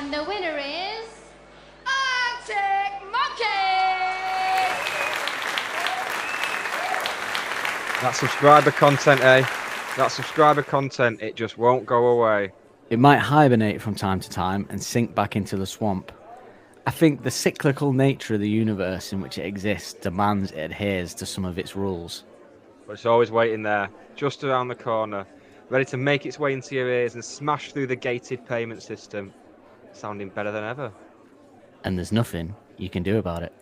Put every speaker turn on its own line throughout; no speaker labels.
And the winner is. Arctic Monkeys!
That subscriber content, eh? That subscriber content, it just won't go away.
It might hibernate from time to time and sink back into the swamp. I think the cyclical nature of the universe in which it exists demands it adheres to some of its rules.
But it's always waiting there, just around the corner, ready to make its way into your ears and smash through the gated payment system, sounding better than ever.
And there's nothing you can do about it.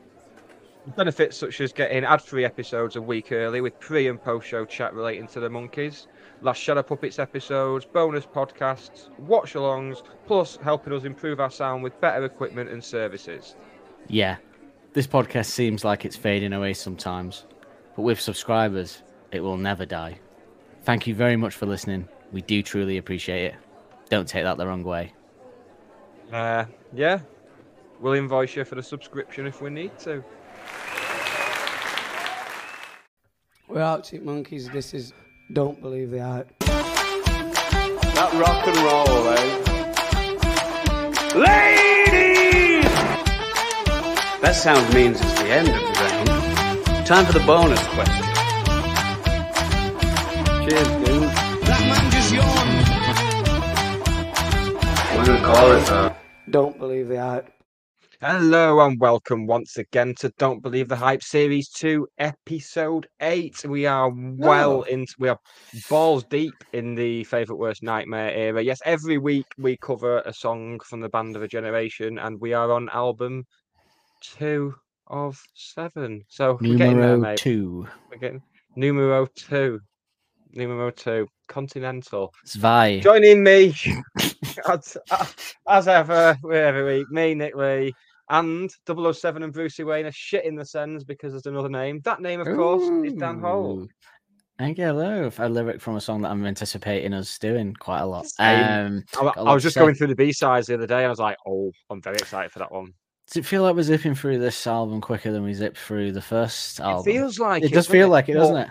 Benefits such as getting ad-free episodes a week early with pre and post-show chat relating to the monkeys, last Shadow Puppets episodes, bonus podcasts, watch-alongs, plus helping us improve our sound with better equipment and services.
Yeah, this podcast seems like it's fading away sometimes, but with subscribers, it will never die. Thank you very much for listening. We do truly appreciate it. Don't take that the wrong way.
Uh, yeah, we'll invoice you for the subscription if we need to.
We're Arctic Monkeys. This is Don't Believe the Hype.
That rock and roll, eh? Ladies! That sound means it's the end of the round. Time for the bonus question. Cheers, dude. Just gonna call it that.
Don't Believe the Hype.
Hello and welcome once again to Don't Believe the Hype Series 2, Episode 8. We are well oh. into, we are balls deep in the Favourite Worst Nightmare era. Yes, every week we cover a song from the band of a generation, and we are on album two of seven. So we're getting there, mate.
two.
We're getting numero two. Numero two, Continental.
Zwei.
Joining me, as, as ever, every week, me, Nick Lee, and 007 and Brucey Wayne are shitting the sends because there's another name. That name, of course, is Dan.
Ooh. Thank you, hello. A lyric from a song that I'm anticipating us doing quite a lot. Um,
I,
a
I
lot
was just going through the B sides the other day. And I was like, oh, I'm very excited for that one.
Does it feel like we're zipping through this album quicker than we zipped through the first album?
It feels like
it does
doesn't
feel like it, doesn't it?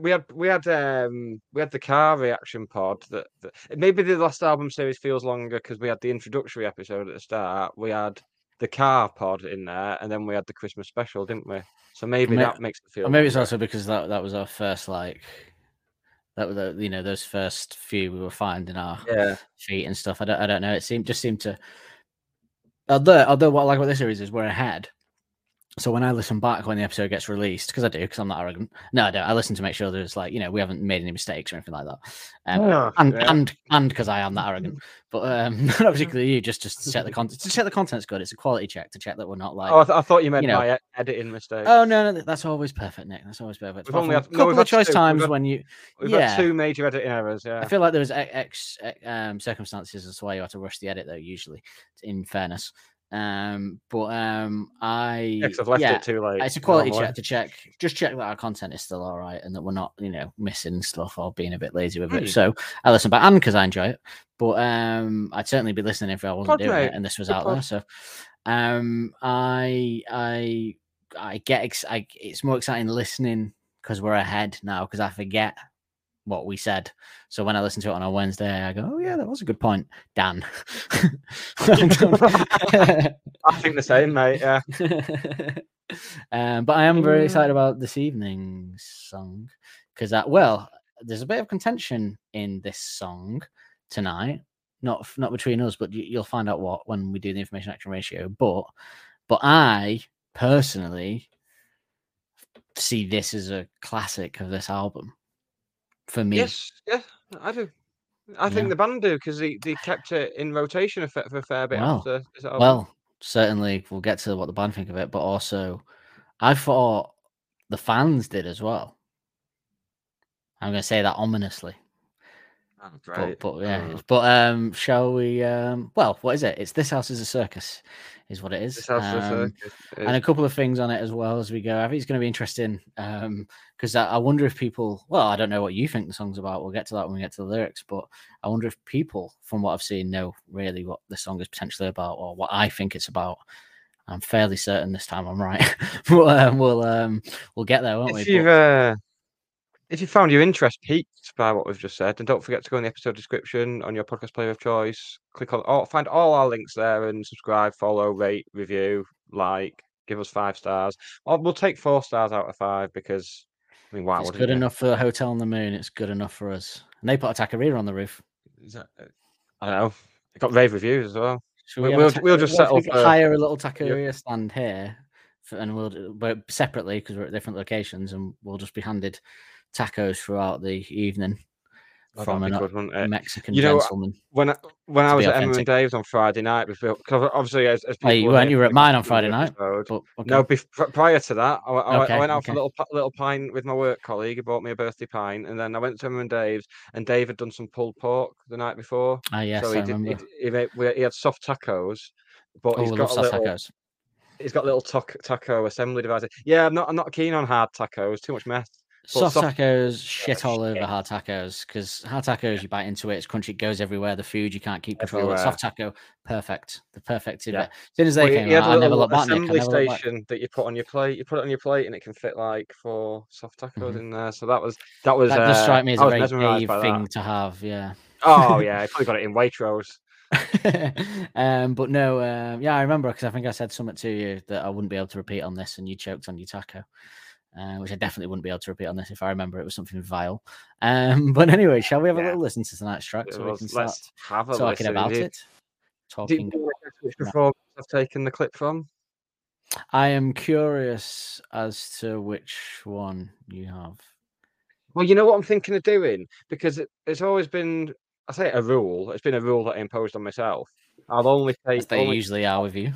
We had we had um we had the car reaction pod that, that maybe the last album series feels longer because we had the introductory episode at the start. We had the car pod in there, and then we had the Christmas special, didn't we? So maybe
may-
that makes it feel.
Maybe it's also because that that was our first like that was the you know those first few we were finding our
yeah.
feet and stuff. I don't I don't know. It seemed just seemed to although although what I like about this series is we're ahead. So when I listen back when the episode gets released, because I do, because I'm not arrogant. No, I don't. I listen to make sure there's like you know we haven't made any mistakes or anything like that. Um,
Oh,
and
yeah.
and and because I am that arrogant, but um, not particularly you. Just just to check the content. To check the content's good. It's a quality check to check that we're not like.
Oh, I, th- I thought you meant
you know-
my editing mistake.
Oh no, no, that's always perfect, Nick. That's always perfect.
We've only had-
a
no,
couple
we've
of choice
two.
Times
had-
when you
We've
yeah.
had two major editing errors. Yeah.
I feel like there was ex, ex um, circumstances as to why you had to rush the edit, though. Usually, in fairness, um, but um, I
Yeah, I've left
yeah,
it too late.
it's a quality
normally.
check to check, just check that our content is still all right and that we're not, you know, missing stuff or being a bit lazy with it.
Mm.
So I listen back and because I enjoy it, but um, I'd certainly be listening if I wasn't
Pod,
doing
mate.
it and this was
Good
out
pod.
there. So um, I I I get ex- I, it's more exciting listening because we're ahead now because I forget what we said. So when I listen to it on a Wednesday, I go, "Oh yeah, that was a good point, Dan."
I think the same, mate. Yeah.
um, but I am very excited about this evening's song because, that well, there's a bit of contention in this song tonight. Not not between us, but you, you'll find out what when we do the information action ratio. But but I personally see this as a classic of this album for me.
Yes. Yeah. I do. I think the band do because they, they kept it in rotation a, fa- for a fair bit
Wow.
after.
Well, certainly we'll get to what the band think of it, but also I thought the fans did as well. I'm going to say that ominously, but, but yeah,
Oh.
but um, shall we? Um, well, what is it? It's this house is a circus, is what it is.
This house is a
Um,
circus.
and a couple of things on it as well as we go. I think it's going to be interesting Um because I, I wonder if people. Well, I don't know what you think the song's about. We'll get to that when we get to the lyrics. But I wonder if people, from what I've seen, know really what the song is potentially about or what I think it's about. I'm fairly certain this time I'm right. but um, we'll um, we'll get there, won't we?
if
But-
you've if you found your interest piqued by what we've just said, then don't forget to go in the episode description on your podcast player of choice. Click on, or find all our links there and subscribe, follow, rate, review, like, give us five stars. Or we'll take four stars out of five because, I mean, why
It's good
you?
enough for a Hotel on the Moon. It's good enough for us. And they put a taqueria on the roof.
Is that, uh, I don't know. It got rave reviews as well.
Should
We-
a
we'll-
ta-
we'll just settle
we
for-
hire a little taqueria stand here, for, and we'll but separately because we're at different locations, and we'll just be handed tacos throughout the evening
Oh,
from an
be good.
Mexican
You know,
gentleman.
When I, when I was at Emma and
authentic.
Dave's on Friday night, before, cause obviously as, as
Oh, you
people
weren't- you were at mine on Friday night, But okay.
No, bef- prior to that, I, I, went- I went out
okay.
for a little little pint with my work colleague. He bought me a birthday pint, and then I went to Emma and Dave's, and Dave had done some pulled pork the night before.
Ah, yes,
so
I
he, did,
remember.
d- he, made, he had soft tacos, but
Oh,
he's
I
got a
soft
little,
tacos.
he's got little tac- taco assembly devices. Yeah, I'm not I'm not keen on hard tacos. Too much mess.
Soft
soft-
tacos, shit all over hard tacos because hard tacos, you bite into it, it's crunchy, it goes everywhere. The food, you can't keep control of it. Soft taco, perfect. The perfect.
Yeah.
As soon as they
Well,
came out, I never looked back,
assembly
never looked back.
station that you put on your plate. You put it on your plate, and it can fit like four soft tacos
Mhm.
in there. So that was that was.
That does
uh,
strike me as a very Dave thing to have. Yeah.
Oh yeah, he probably got it in Waitrose.
um, but no, um, yeah, I remember because I think I said something to you that I wouldn't be able to repeat on this, and you choked on your taco, uh, which I definitely wouldn't be able to repeat on this if I remember it was something vile. Um, but anyway, shall we have a little listen to tonight's track
It
so we can start
Let's have a
talking
listen.
about
Do-
it?
Do
Talking.
you know which
Yeah.
I've taken the clip from?
I am curious as to which one you have.
Well, you know what I'm thinking of doing because it, it's always been. I say a rule. It's been a rule that I imposed on myself. I'll only
As they
only,
usually are with you.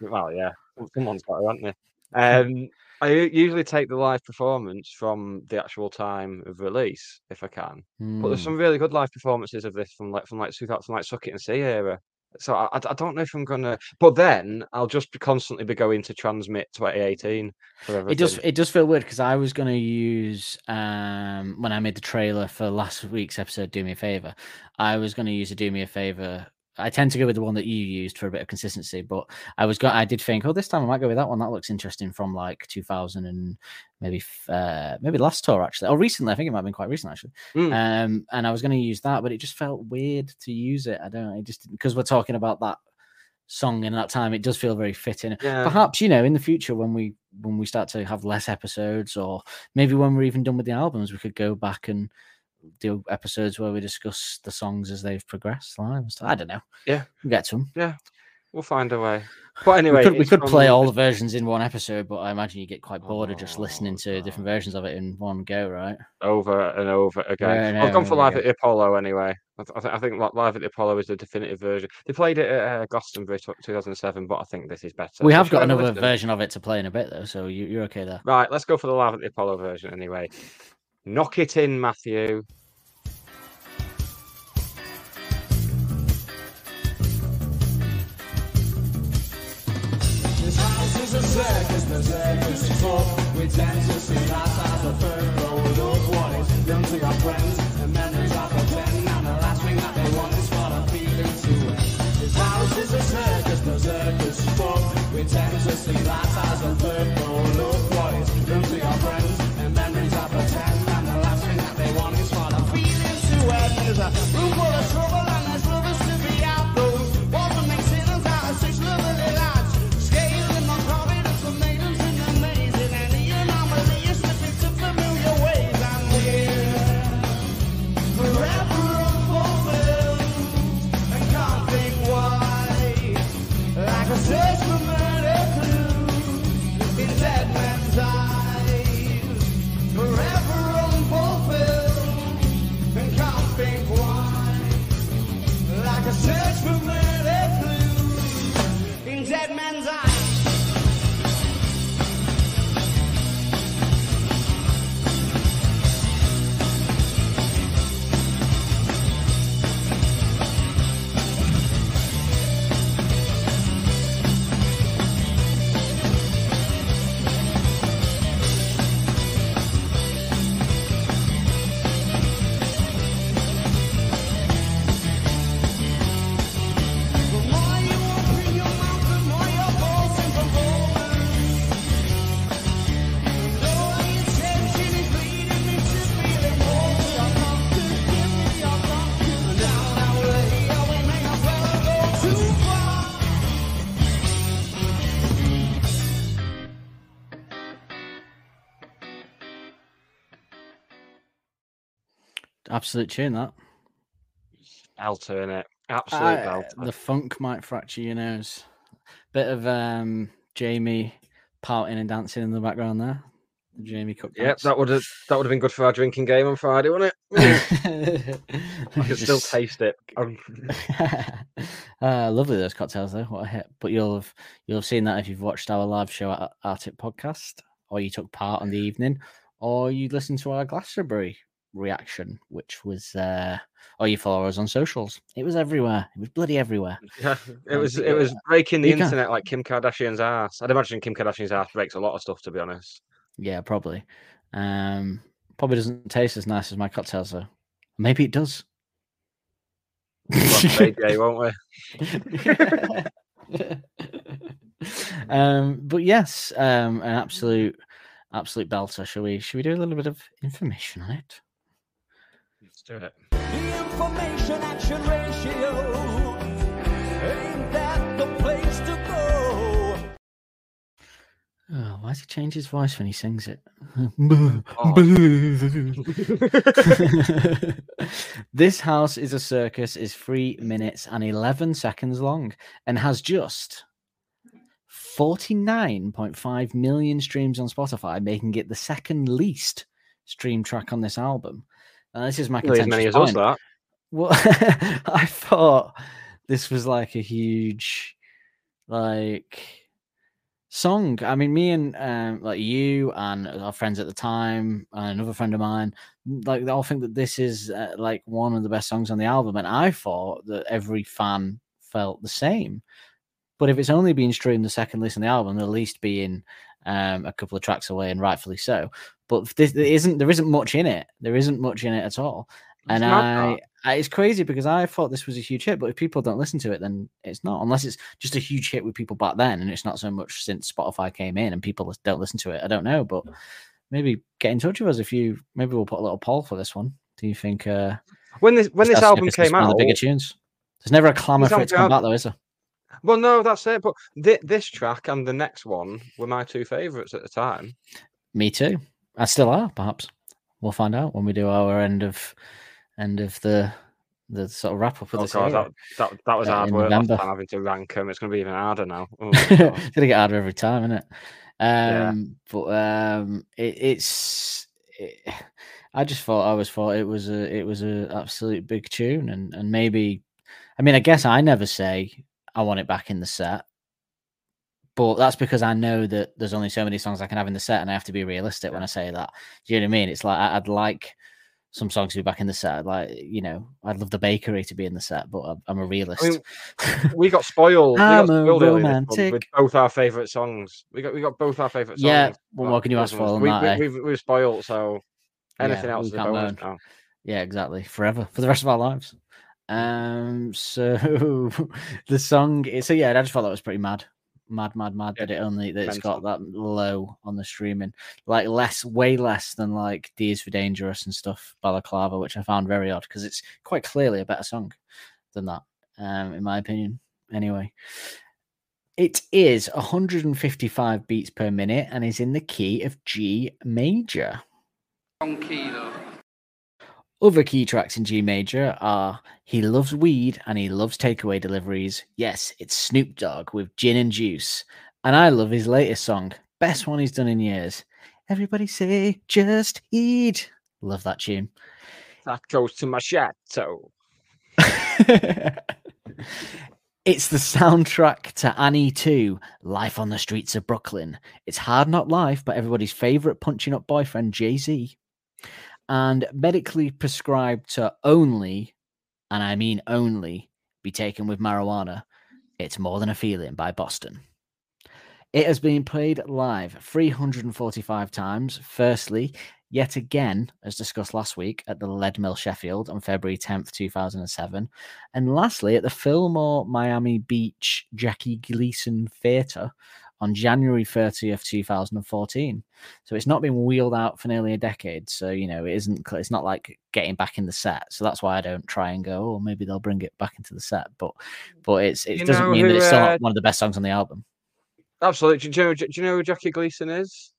well, yeah, someone's got to, haven't they? Um, I usually take the live performance from the actual time of release if I can. But there's
Hmm.
some really good live performances of this from like from like 2000 from like Suck It and See era. So I don't know if I'm gonna. But then I'll just be constantly be going to TRNSMT 2018 for.
It does. It does feel weird because I was going to use um when I made the trailer for last week's episode. Do me a favor. I was going to use a do me a favor. I tend to go with the one that you used for a bit of consistency, but I was going. I did think, oh, this time I might go with that one. That looks interesting from like 2000 and maybe uh maybe last tour actually, or recently. I think it might have been quite recent actually.
Mm.
Um, and I was going to use that, but it just felt weird to use it. I don't. know. It just because we're talking about that song in that time. It does feel very fitting
Yeah.
perhaps you know in the future when we when we start to have less episodes or maybe when we're even done with the albums we could go back and do episodes where we discuss the songs as they've progressed live i don't know
Yeah.
we'll get to them Yeah,
We'll find a way. But anyway,
we could, we could play
from-
all the versions in one episode but i imagine you get quite bored of just listening
Oh,
to different versions of it in one go right
over and over again. I've gone for Live at the Apollo anyway. I, th- I, think Li- Live at the Apollo is the definitive version. They played it at uh, Glastonbury tw 2007, but I think this is better.
we have got
we have a
another version of it to play in a bit though so you, you're okay there
Right, let's go for the Live at the Apollo version anyway. Knock it in, Matthew.
This house is a circus, the circus see that as a third is to friends. And memories and the last thing that they want is the feeling to house is a circus, the circus see that as a third to end. There's
Absolute tune that.
Belter in it. Absolute belter.
the funk might fracture your nose. Bit of um Jamie pouting and dancing in the background there. Jamie Cook.
Yep, that would have that would have been good for our drinking game on Friday, wouldn't it? I can still taste it. Um,
uh, lovely those cocktails though. What a hit! But you'll have you'll have seen that if you've watched our live show at Arctic Podcast, or you took part on the evening, or you listened to our Glastonbury reaction, which was uh, or you follow us on socials. It was everywhere. It was bloody everywhere.
yeah, it was it was breaking the
you can't-
internet like Kim Kardashian's ass. I'd imagine Kim Kardashian's ass breaks a lot of stuff, to be honest.
Yeah, probably. Um, probably doesn't taste as nice as my cocktails though. Maybe it does.
We'll have to say gay, won't we?
um, but yes, um, an absolute, absolute belter. Shall we? Shall we do a little bit of information on it?
Let's do it.
The information action ratio. Ain't that the place to go?
Oh, why does he change his voice when he sings it? Oh. this house is a circus is three minutes and 11 seconds long and has just 49.5 million streams on Spotify, making it the second least stream track on this album. Now, this is my
Nearly as many as us,
point.
that.
Well, I thought this was like a huge, like, song. I mean, me and um, like you and our friends at the time, and another friend of mine, like they all think that this is uh, like one of the best songs on the album, and I thought that every fan felt the same. But if it's only being streamed the second least on the album, the least being um, a couple of tracks away, and rightfully so. But this there isn't there isn't much in it. There isn't much in it at all and
It's mad,
I. I it's crazy because I thought this was a huge hit, but if people don't listen to it, then it's not. Unless it's just a huge hit with people back then, and it's not so much since Spotify came in and people don't listen to it. I don't know, but maybe get in touch with us if you. Maybe we'll put a little poll for this one. Do you think? uh
When this when this album came
one of
out,
the bigger tunes. There's never a clamour for it to come
out-
back, though, is there?
well, no, that's it. But thi- this track and the next one were my two favourites at the time.
Me too. I still are, perhaps. We'll find out when we do our end of end of the the sort of wrap up of
Oh
this.
god, that, that that was
uh,
hard work last
November.
time having to rank them. It's going to be even harder now. Oh
it's gonna get harder every time, isn't it?
Yeah.
Um, but um, it, it's. It, I just thought I always thought it was a it was a absolute big tune, and and maybe, I mean, I guess I never say I want it back in the set, but that's because I know that there's only so many songs I can have in the set, and I have to be realistic when I say that. Do you know what I mean? It's like I- I'd like some songs to be back in the set. Like you know, I'd love the bakery to be in the set, but I'm, I'm a realist.
mean, we got spoiled. We got
I'm a
spoiled this month with both our favourite songs. We got we got both our favourite songs.
Yeah, what more can you ask for
we,
that,
we,
eh?
we've, we've spoiled, so anything
Yeah,
else is a bonus now.
Yeah, exactly. Forever for the rest of our lives. Um, so the song. So yeah, I just thought that was pretty mad, mad, mad, mad.
Yeah,
That it only that it's got that low on the streaming, like less, way less than like D is for Dangerous and stuff, Balaclava, which I found very odd because it's quite clearly a better song than that, um, in my opinion. Anyway. It is 155 beats per minute and is in the key of G major. Other key tracks in G major are He Loves Weed and He Loves Takeaway Deliveries. Yes, it's Snoop Dogg with Gin and Juice. And I love his latest song, best one he's done in years. Everybody say, just eat. Love that tune.
That goes to my chateau.
it's the soundtrack to Annie 2, Life on the Streets of Brooklyn. It's Hard Knock Life but everybody's favorite punching up boyfriend, Jay Z. And medically prescribed to only, and I mean only, be taken with marijuana. It's More Than a Feeling by Boston. It has been played live 345 times. Firstly, yet again, as discussed last week, at the Leadmill Sheffield on February 10th, 2007. And lastly, at the Fillmore Miami Beach Jackie Gleason Theatre on January 30th, 2014. So it's not been wheeled out for nearly a decade. So, you know, it isn't, it's not like getting back in the set. So that's why I don't try and go, oh, maybe they'll bring it back into the set. But, but it's, it
You
doesn't mean that it's still
uh,
not one of the best songs on the album.
Absolutely. Do you know? Do you know who Jackie Gleason is?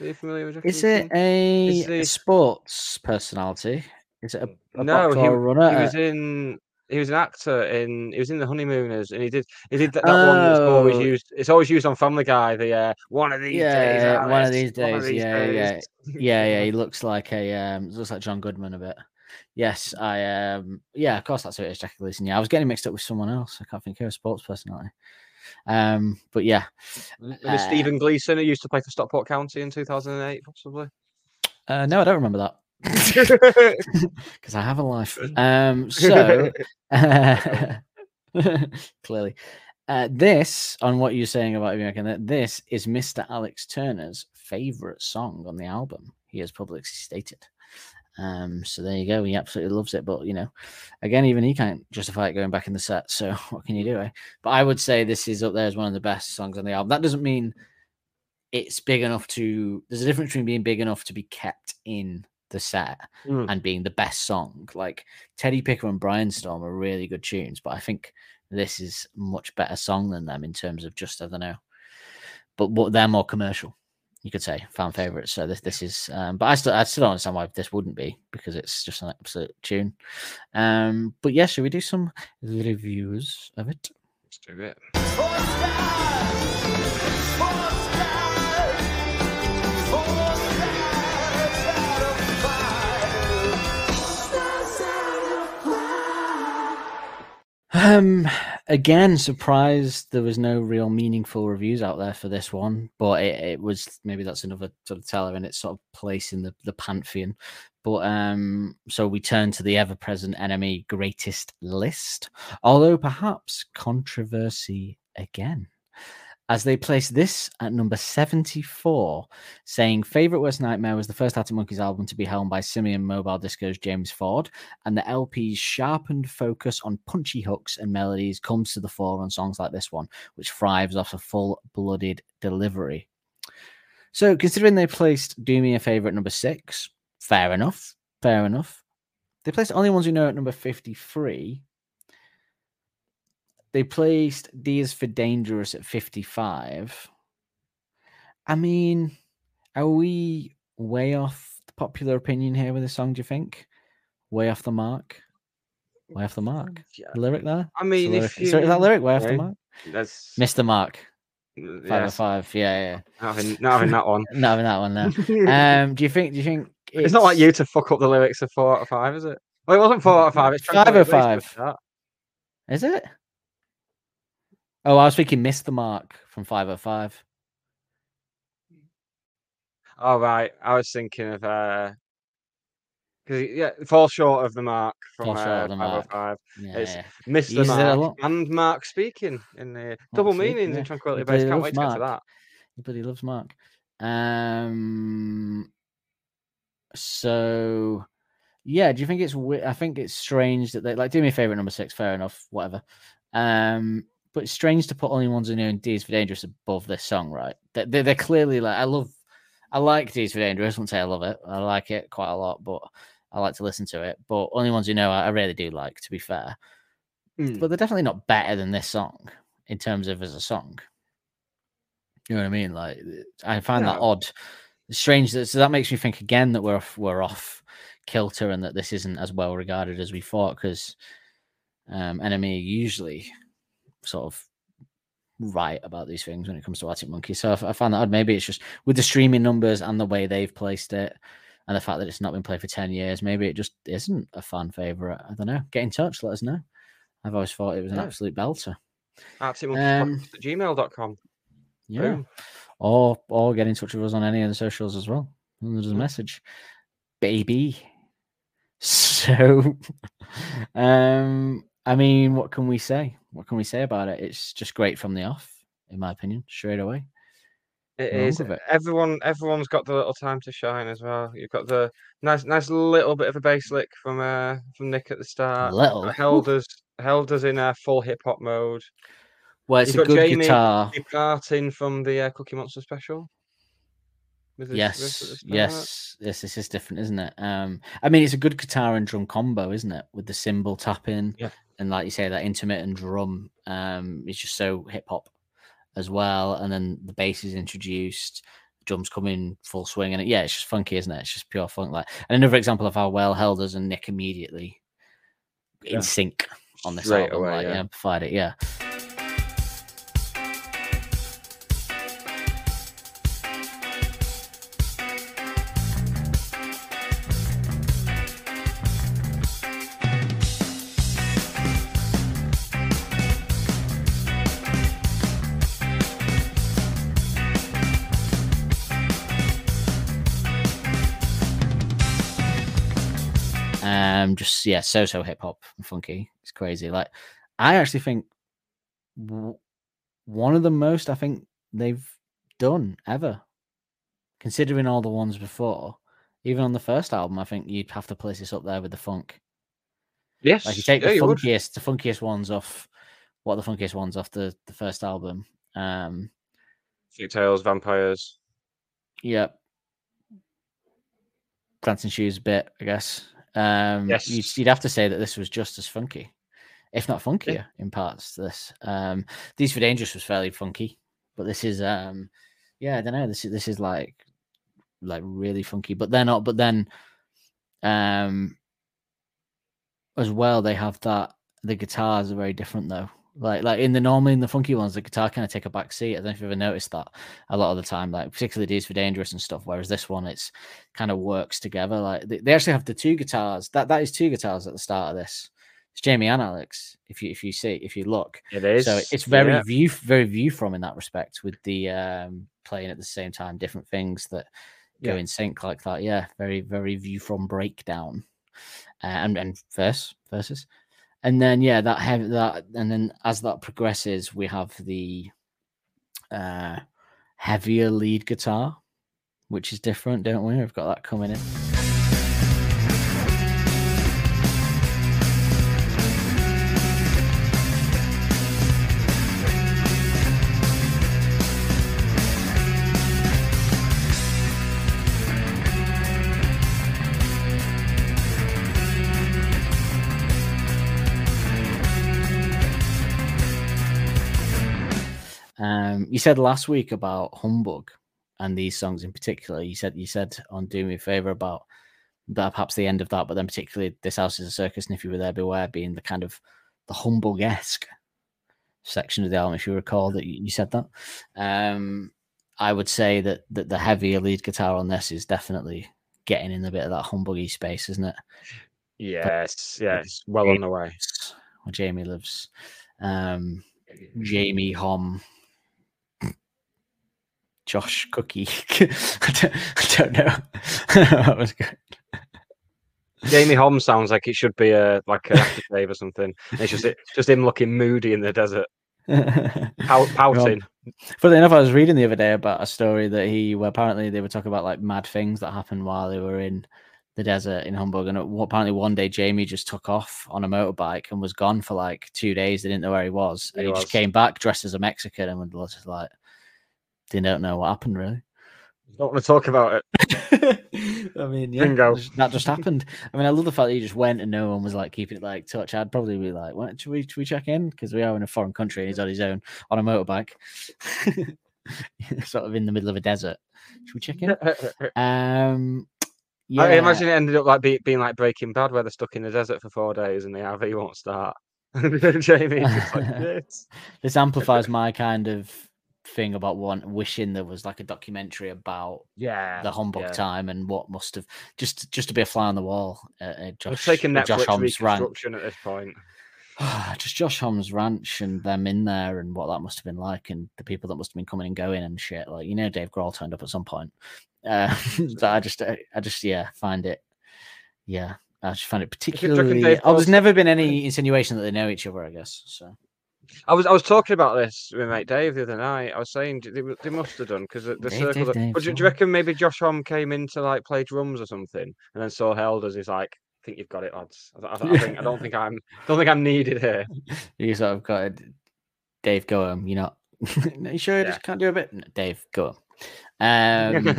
Are you familiar with Jackie
Is it a,
Is
a sports personality? Is it a, a
no, he,
runner?
he
Uh,
was in. He was an actor in. He was in the Honeymooners, and he did. He did that, that one that's always
Oh.
used. It's always used on Family Guy. The uh, one of these days.
Yeah, one of
Alice,
these
one of
days,
these
yeah, yeah.
days.
yeah, yeah, he looks like a um, looks like John Goodman a bit. Yes, I um, yeah, of course that's who it is, Jackie Gleason. Yeah, I was getting mixed up with someone else. I can't think of a sports personality. Um, but yeah, Uh,
Stephen Gleason, who used to play for Stockport County in 2008, possibly.
uh, no, I don't remember that because I have a life. Um, so clearly, uh, this on what you're saying about American, that this is Mr. Alex Turner's favorite song on the album. He has publicly stated. Um, so there you go. He absolutely loves it. But you know, again, even he can't justify it going back in the set. So what can you do? Eh? But I would say this is up there as one of the best songs on the album. That doesn't mean it's big enough to. There's a difference between being big enough to be kept in the set
Mm.
and being the best song. Like Teddy Picker and Brian Storm are really good tunes, but I think this is much better song than them in terms of just I don't know. But but they're more commercial, you could say, fan favorites. So this this is um but I still I still don't understand why this wouldn't be because it's just an absolute tune. Um but yeah, should we do some reviews of it?
Let's do it.
Um, again, surprised there was no real meaningful reviews out there for this one, but it, it was maybe that's another sort of teller in its sort of place in the the pantheon. But um, so we turn to the ever-present NME greatest list, although perhaps controversy again. As they place this at number 74, saying Favorite Worst Nightmare was the first Arctic Monkeys album to be helmed by Simian Mobile Disco's James Ford, and the LP's sharpened focus on punchy hooks and melodies comes to the fore on songs like this one, which thrives off a full blooded delivery. So, considering they placed Do Me a Favor at number six, fair enough, fair enough. They placed Only Ones Who Know at number 53. They placed D is for Dangerous at 55. I mean, are we way off the popular opinion here with the song, do you think? Way off the mark? Way off the mark?
Yeah.
The lyric there?
I mean,
lyric-
you
is there- is that lyric way off the mark?
That's
Missed the mark.
yes,
Five or five. Yeah, yeah.
Not having, not having that one.
Not having that one there. Um, do you think? Do you think
it's, not like you to fuck up the lyrics of four out of five, is it? Well, it wasn't four out of five. It's
Five out of five. Is it? Oh, I was thinking missed the mark from five oh five.
Oh right, I was thinking of uh, because yeah, fall short of the mark from uh,
the mark.
505.
Yeah,
It's. Missed the
Uses it a
mark and Mark speaking in the double
speaking,
meanings
yeah.
in Tranquility Base. Can't wait to get to
Mark.
that.
He loves Mark. Um. So, yeah. Do you think it's? I think it's strange that they like. Do me a favor, number six. Fair enough. Whatever. Um. But it's strange to put only ones who know D's for Dangerous above this song, right? They- They're, they're clearly like I love. I like D's for Dangerous. I wouldn't say I love it. I like it quite a lot, but I like to listen to it. But only ones who know, I, I really do like. To be fair,
Mm.
but they're definitely not better than this song in terms of as a song. You know what I mean? Like I find that odd, strange. That, so that makes me think again that we're off, we're off kilter and that this isn't as well regarded as we thought because um, NME usually sort of right about these things when it comes to Arctic Monkey. So I find that odd. Maybe it's just with the streaming numbers and the way they've placed it. And the fact that it's not been played for 10 years, maybe it just isn't a fan favorite. I don't know. Get in touch, let us know. I've always thought it was an
Yeah.
absolute belter.
Arctic
Um,
at gmail.com.
Yeah.
Boom.
Or or get in touch with us on any of the socials as well. And there's a message. Baby. So um I mean, what can we say? What can we say about it? It's just great from the off, in my opinion, straight away.
It
Wrong
is.
it.
Everyone, everyone's got the little time to shine as well. You've got the nice, nice little bit of a bass lick from uh from Nick at the start.
little.
held us, held us in a full hip hop mode.
Well, it's
You've
a
got
good
Jamie
guitar.
Departing from the uh, Cookie Monster special. With his riff at the
Yes, yes, yes. This is different, isn't it? Um, I mean, it's a good guitar and drum combo, isn't it? With the cymbal tapping,
Yeah.
And like you say, that intermittent drum. Um, is just so hip hop as well. And then the bass is introduced. drums come in full swing, and it, yeah, it's just funky, isn't it? It's just pure funk. Like and another example of how well Helders and Nick immediately
Yeah.
in sync on this
Straight
album,
away,
like,
yeah.
amplified it, yeah. Um, just yeah, so so hip hop and funky. It's crazy. Like, I actually think w- one of the most I think they've done ever, considering all the ones before. Even on the first album, I think you'd have to place this up there with the funk.
Yes.
Like you take
yeah,
the funkiest, the funkiest ones off. What are the funkiest ones off the the first album? Um,
Few Tales, Vampires.
Yep. Dancing Shoes a bit, I guess. Um,
Yes.
you'd, you'd have to say that this was just as funky, if not funkier in parts. to This, um, D is for Dangerous was fairly funky, but this is, um, yeah, I don't know. This is this is like, like really funky, but they're not. But then, um, as well, they have that the guitars are very different though. Like like in the normally in the funky ones, the guitar kind of take a back seat. I don't know if you've ever noticed that a lot of the time, like particularly D is for Dangerous and stuff. Whereas this one, it's kind of works together. Like they, they actually have the two guitars. That that is two guitars at the start of this. It's Jamie and Alex. If you if you see if you look,
It is.
so it's very
yeah.
view very view from in that respect with the um playing at the same time different things that go
Yeah.
in sync like that. Yeah, very very view from breakdown uh, and and verse verses, and then yeah that have that and then as that progresses we have the uh heavier lead guitar, which is different, don't we? We've got that coming in. You said last week about humbug and these songs in particular. You said you said on "Do Me a Favor" about that perhaps the end of that, but then particularly "This House is a Circus" and "If You Were There, Beware" being the kind of the humbug esque section of the album. If you recall that you, you said that, um, I would say that that the heavier lead guitar on this is definitely getting in a bit of that humbuggy space, isn't it?
Yes. Yeah. It's well on the way.
Where Jamie lives. Um, Jamie Hom, Josh Cookie. I, don't, I don't know. that was good.
Jamie Holmes sounds like it should be a like a aftershave or something. And It's just it, just him looking moody in the desert, pout, pouting.
Funny enough, I was reading the other day about a story that he well, apparently they were talking about like mad things that happened while they were in the desert in Hamburg, and apparently one day Jamie just took off on a motorbike and was gone for like two days. They didn't know where he was, and
He
he, just came back dressed as a Mexican and was just like, they don't know what happened really.
Don't want to talk about it.
I mean, yeah,
Bingo.
that just happened. I mean, I love the fact that he just went and no one was like keeping it like touch. I'd probably be like, "What should we should we check in?" Because we are in a foreign country and he's on his own on a motorbike, sort of in the middle of a desert. Should we check in? Um, yeah,
I imagine it ended up like be, being like Breaking Bad, where they're stuck in the desert for four days and the RV won't start. Jamie like this.
this amplifies my kind of thing about one wishing there was like a documentary about
Yeah,
the Humbug
yeah.
time and what must have just just to be a fly on the wall. Uh, uh, Josh,
take a
uh, Josh
Netflix
Homme's rant.
reconstruction at this point.
just Josh Homme's ranch and them in there and what that must have been like and the people that must have been coming and going and shit. Like you know, Dave Grohl turned up at some point. Uh, so I just, I, I just, yeah, find it, yeah, I just find it
do you reckon
particularly. Oh, there's never been any insinuation that they know each other. I guess so.
I was I was talking about this with mate Dave the other night. I was saying they, they must have done because the, the
Dave,
circle.
Dave,
do, do you reckon maybe Josh Homme came in to like play drums or something, and then saw Helders? He's like, I think you've got it, lads. I, I, I think I don't think I'm don't think I'm needed here.
You sort of got it, Dave. Go home. You're not. no, you sure you
Yeah.
just can't do a bit? No, Dave, go home. Um,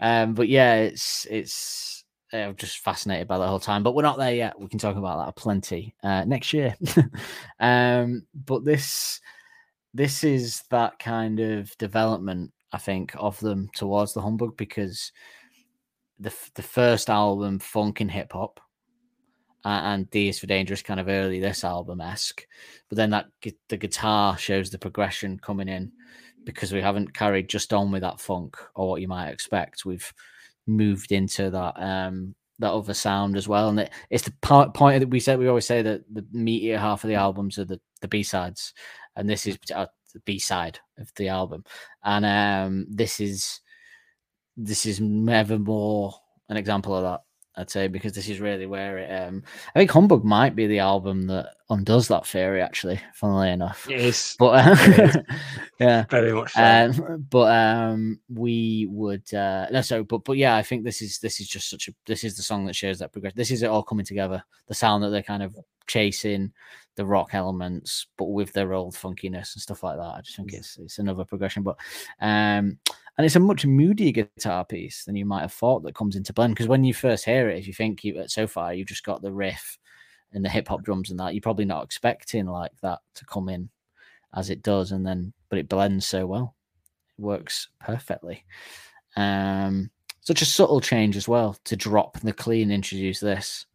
um, but yeah, it's it's I'm just fascinated by the whole time. But we're not there yet. We can talk about that plenty uh, next year. um, but this this is that kind of development I think, of them towards the humbug because the the first album, funk and hip hop, and D is for Dangerous, kind of early this album esque, but then that the guitar shows the progression coming in because we haven't carried just on with that funk or what you might expect. We've moved into that um that other sound as well, and it, it's the part, point that we said we always say that the meatier half of the albums are the the B sides, and this is uh, the B side of the album, and um this is this is never more an example of that. I'd say because this is really where it. Um, I think Humbug might be the album that undoes that theory. Actually, funnily enough,
Yes,
but
It is.
uh, yeah,
very much so.
um, but um, we would uh, no, so but but yeah, I think this is this is just such a this is the song that shows that progression. This is it all coming together. The sound that they're kind of chasing, the rock elements, but with their old funkiness and stuff like that. I just think it's it's another progression. But um, and it's a much moodier guitar piece than you might have thought that comes into blend. Because when you first hear it, if you think you so far you've just got the riff and the hip hop drums and that, you're probably not expecting like that to come in as it does, and then but it blends so well, it works perfectly. Um, such a subtle change as well to drop the clean, introduce this,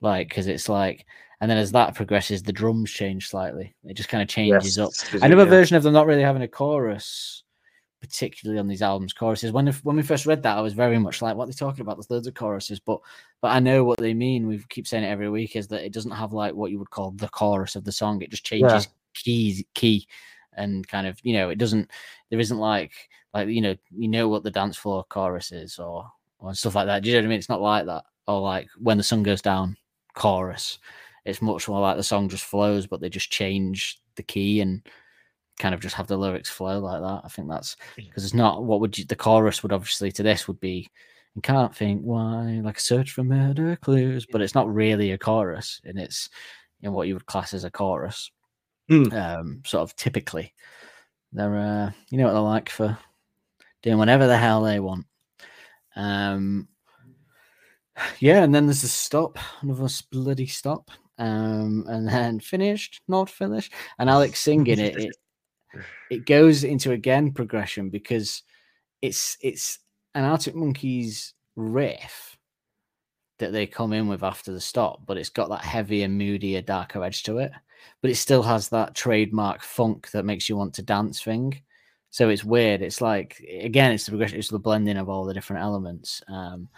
like because it's like, and then as that progresses, the drums change slightly. It just kind of changes up.
Yes,
I know a
yeah.
version of them not really having a chorus, particularly on these albums. Choruses. When if- when we first read that, I was very much like, "What are they talking about?" There's loads of choruses, but but I know what they mean. We keep saying it every week is that it doesn't have like what you would call the chorus of the song. It just changes keys key and kind of you know it doesn't. There isn't like like you know you know what the dance floor chorus is or or stuff like that. Do you know what I mean? It's not like that. Or like when the sun goes down chorus. It's much more like the song just flows, but they just change the key and kind of just have the lyrics flow like that. I think that's because it's not what would you, the chorus would obviously to this would be and can't think why like a search for murder clues, but it's not really a chorus and it's in what you would class as a chorus.
Hmm.
Um, sort of typically, they're uh, you know what they're like for doing whatever the hell they want. Um, yeah, and then there's the stop, another bloody stop, um, and then finished, not finished, and Alex singing it. It it goes into again progression because it's it's an Arctic Monkeys riff that they come in with after the stop, but it's got that heavier, moodier, darker edge to it. But it still has that trademark funk that makes you want to dance thing. So it's weird. It's like again, it's the progression, it's the blending of all the different elements. Um,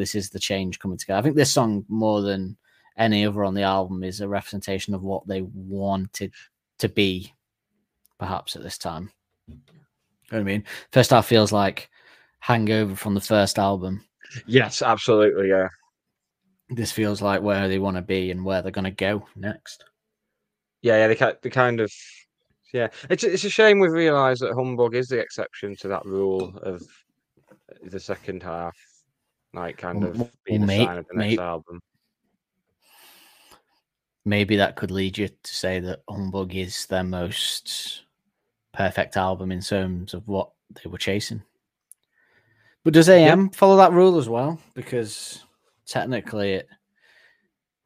this is the change coming together. I think this song, more than any other on the album, is a representation of what they wanted to be, perhaps at this time. You know what I mean? First half feels like hangover from the first album.
Yes, absolutely. Yeah.
This feels like where they want to be and where they're going to go next.
Yeah, yeah, they, they kind of, yeah. It's it's a shame we've realised that Humbug is the exception to that rule of the second half, like kind of
well,
being sign of the next
may-
album.
Maybe that could lead you to say that Humbug is their most perfect album in terms of what they were chasing. But does AM follow that rule as well? Because technically it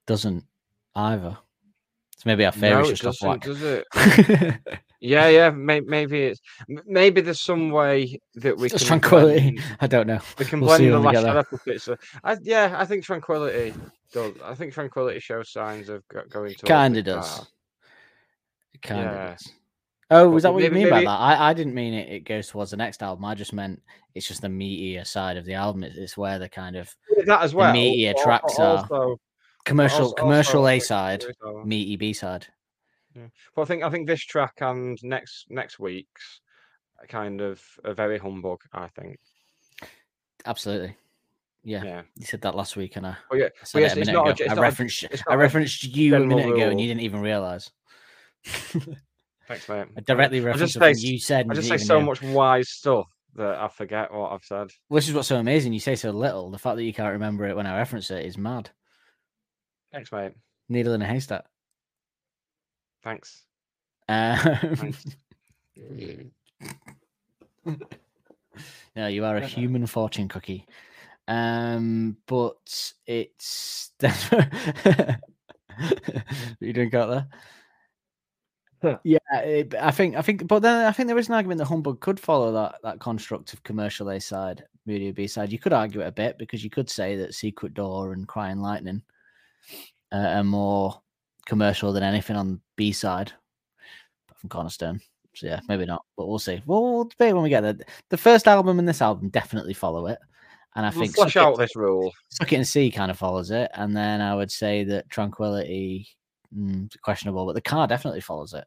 doesn't either. So maybe our
No,
favourites just whack.
does it? Yeah, yeah. May, maybe it's maybe there's some way that we
just
can
tranquility.
blend-
I don't know.
we can
We'll
blend the last
get there.
Shadow Puppets. I, yeah, I think tranquility does. I think tranquility shows signs of going to
Kind of does. It kind of does. Oh,
But
was that what
maybe-
you mean
maybe-
by that? I, I didn't mean it. It goes towards the next album. I just meant it's just the meatier side of the album. It's, it's where the kind of
that as well.
meatier
al-
tracks are.
also,
commercial
also-
commercial
also,
A side,
is
meaty B side.
Well, I think I think this track and next next week's kind of a very humbug. I think.
Absolutely. Yeah,
Yeah.
you said that last week, and I,
But yeah,
I
but yes,
it a minute ago.
it's
I referenced
a
referenced you a minute ago, and you didn't even realize.
Thanks, mate.
I directly
I
referenced
say,
you said.
I just say so
know.
much wise stuff that I forget what I've said.
Which is what's so amazing. You say so little. The fact that you can't remember it when I reference it is mad.
Thanks, mate.
Needle in a haystack.
Thanks.
Um,
Thanks.
no, you are a human fortune cookie. Um, but it's you drink out there.
Huh.
Yeah, it, I think I think, but then I think there is an argument that Humbug could follow that that construct of commercial A side, media B side. You could argue it a bit because you could say that Secret Door and Crying Lightning uh, are more commercial than anything on B side, apart from Cornerstone. So yeah, maybe not, but we'll see. We'll, we'll debate when we get there. The first album and this album definitely follow it, and I
We'll
think
flesh
Suck It-
out this rule.
Suck It and See kind of follows it, and then I would say that Tranquility mm, questionable, but the car definitely follows it.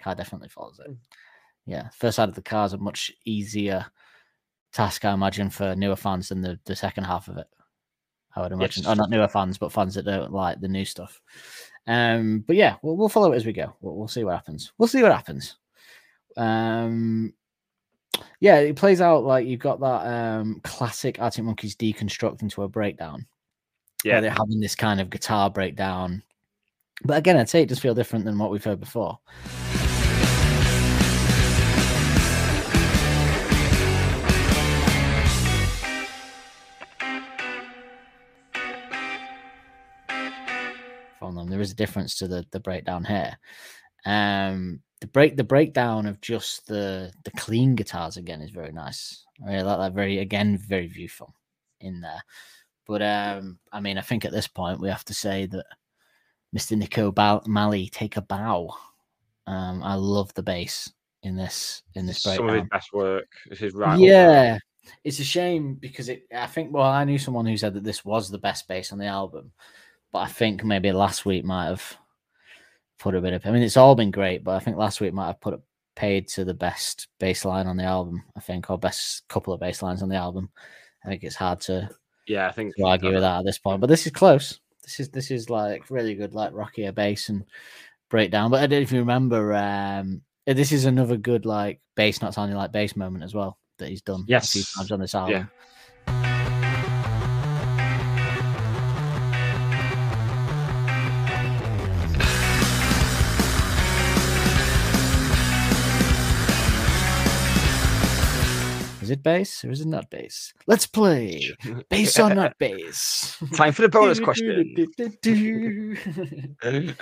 Car definitely follows it. Yeah, first side of the car is a much easier task, I imagine, for newer fans than the, the second half of it. I would imagine,
Yes.
or not newer fans, but fans that don't like the new stuff. Um, but yeah, we'll, we'll follow it as we go. We'll, we'll see what happens. We'll see what happens. Um, yeah, it plays out like you've got that um classic Arctic Monkeys deconstruct into a breakdown.
Yeah.
they're having this kind of guitar breakdown. But again, I'd say it does feel different than what we've heard before. From them, there is a difference to the the breakdown here. Um, the break the breakdown of just the the clean guitars again is very nice. I really like that. Very again, very viewful in there. But um, I mean, I think at this point we have to say that Mr. Nico Bal- Malley take a bow. Um, I love the bass in this in this
Some of his best work. This is right.
Yeah, it's a shame because it. I think. Well, I knew someone who said that this was the best bass on the album, but I think maybe last week might have put a bit of. I mean, it's all been great, but I think last week might have put paid to the best bass line on the album. I think, or best couple of bass lines on the album. I think it's hard to
Yeah, I think
to argue with that at this point. But this is close. This is this is like really good, like rockier bass and breakdown. But I don't if you remember. Um, this is another good like bass not sounding like bass moment as well that he's done a few times on this album. Is it bass or is it not bass? Let's play bass or not bass.
Time for the bonus question.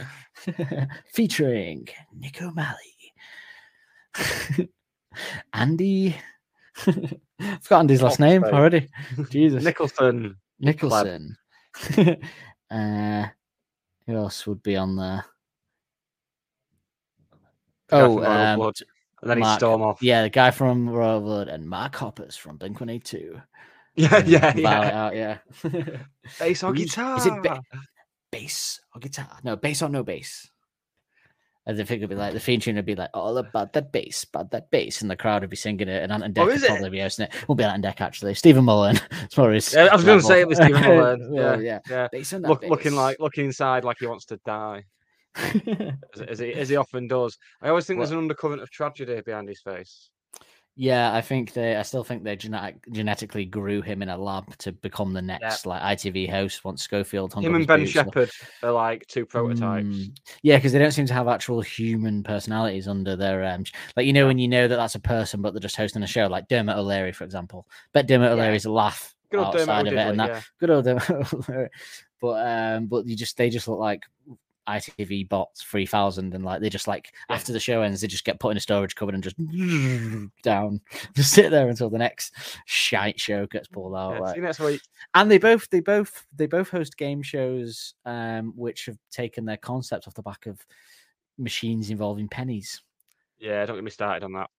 Featuring Nick O'Malley. Andy. I've Forgot Andy's last name already. Jesus.
Nicholson.
Nicholson. uh, who else would be on there? Oh, um,
and then he storm off.
Yeah, the guy from Royal Blood and Mark Hoppus from Blink 182.
yeah, yeah, yeah.
out, yeah.
Bass or guitar?
is it ba- bass or guitar? No, bass or no bass. As if it would be like the theme tune would be like all about that bass, about that bass, and the crowd would be singing it, and Ant and Dec
Oh,
would
it?
probably be hosting it. Won't be Ant and Dec actually. Stephen Mulhern. It's more his
Yeah, I was going to say it was Stephen
Mulhern.
Yeah,
yeah.
yeah.
Bass on that
Look, looking like looking inside like he wants to die, as, as he as he often does. I always think there's an undercurrent of tragedy behind his face.
Yeah, I think they. I still think they genetic, genetically grew him in a lab to become the next like ITV host once Schofield hung
Him and Ben Shephard are like two prototypes.
Mm, yeah, because they don't seem to have actual human personalities under their um. Like you know when you know that that's a person, but they're just hosting a show, like Dermot O'Leary, for example. Bet Dermot
Yeah.
O'Leary's a laugh
Good old Dermot
of it, and that
yeah.
good old Dermot O'Leary. But um, but you just they just look like ITV bots three thousand, and like they just like
Yeah.
after the show ends, they just get put in a storage cupboard and just down, just sit there until the next shite show gets pulled out.
Yeah,
like-
see you next week.
and they both they both they both host game shows um which have taken their concept off the back of machines involving pennies
Yeah, don't get me started on that.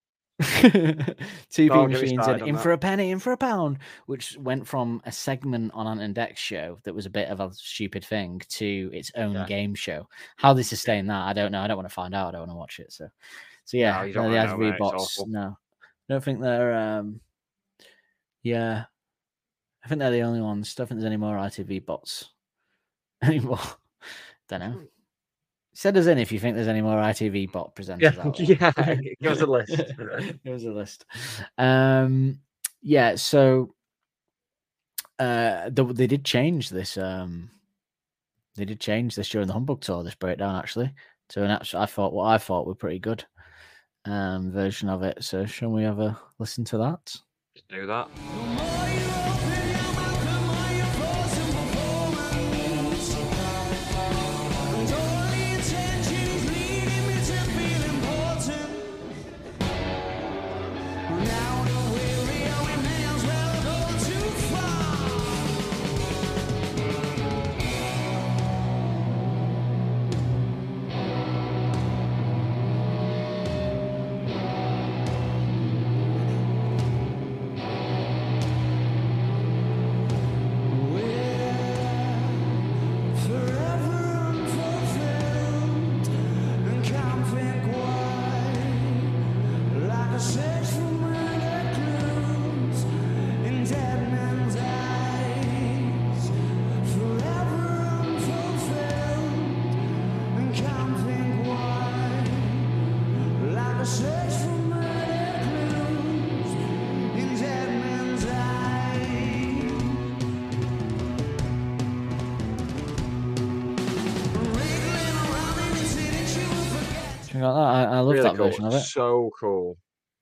Two
Don't
p
get me
machines and in
that.
for a penny in for a pound which went from a segment on an index show that was a bit of a stupid thing to its own
Yeah.
game show how they sustain that i don't know i don't want to find out i don't want to watch it so so yeah
you don't
no, the
wanna know,
ITV
mate, it's
bots
awful.
no I don't think they're um yeah I think they're the only ones. Don't think there's any more ITV bots anymore. Don't know. Send us in if you think there's any more ITV bot presenters.
Yeah,
there.
yeah. Give us a list.
Give us a list. Um, yeah. So, uh, the, they did change this um they did change this during the Humbug tour. This breakdown actually to an actual, I thought what I thought were pretty good um version of it. So shall we have a listen to that?
Just do that.
Love
Really
that
cool.
version of it.
So cool.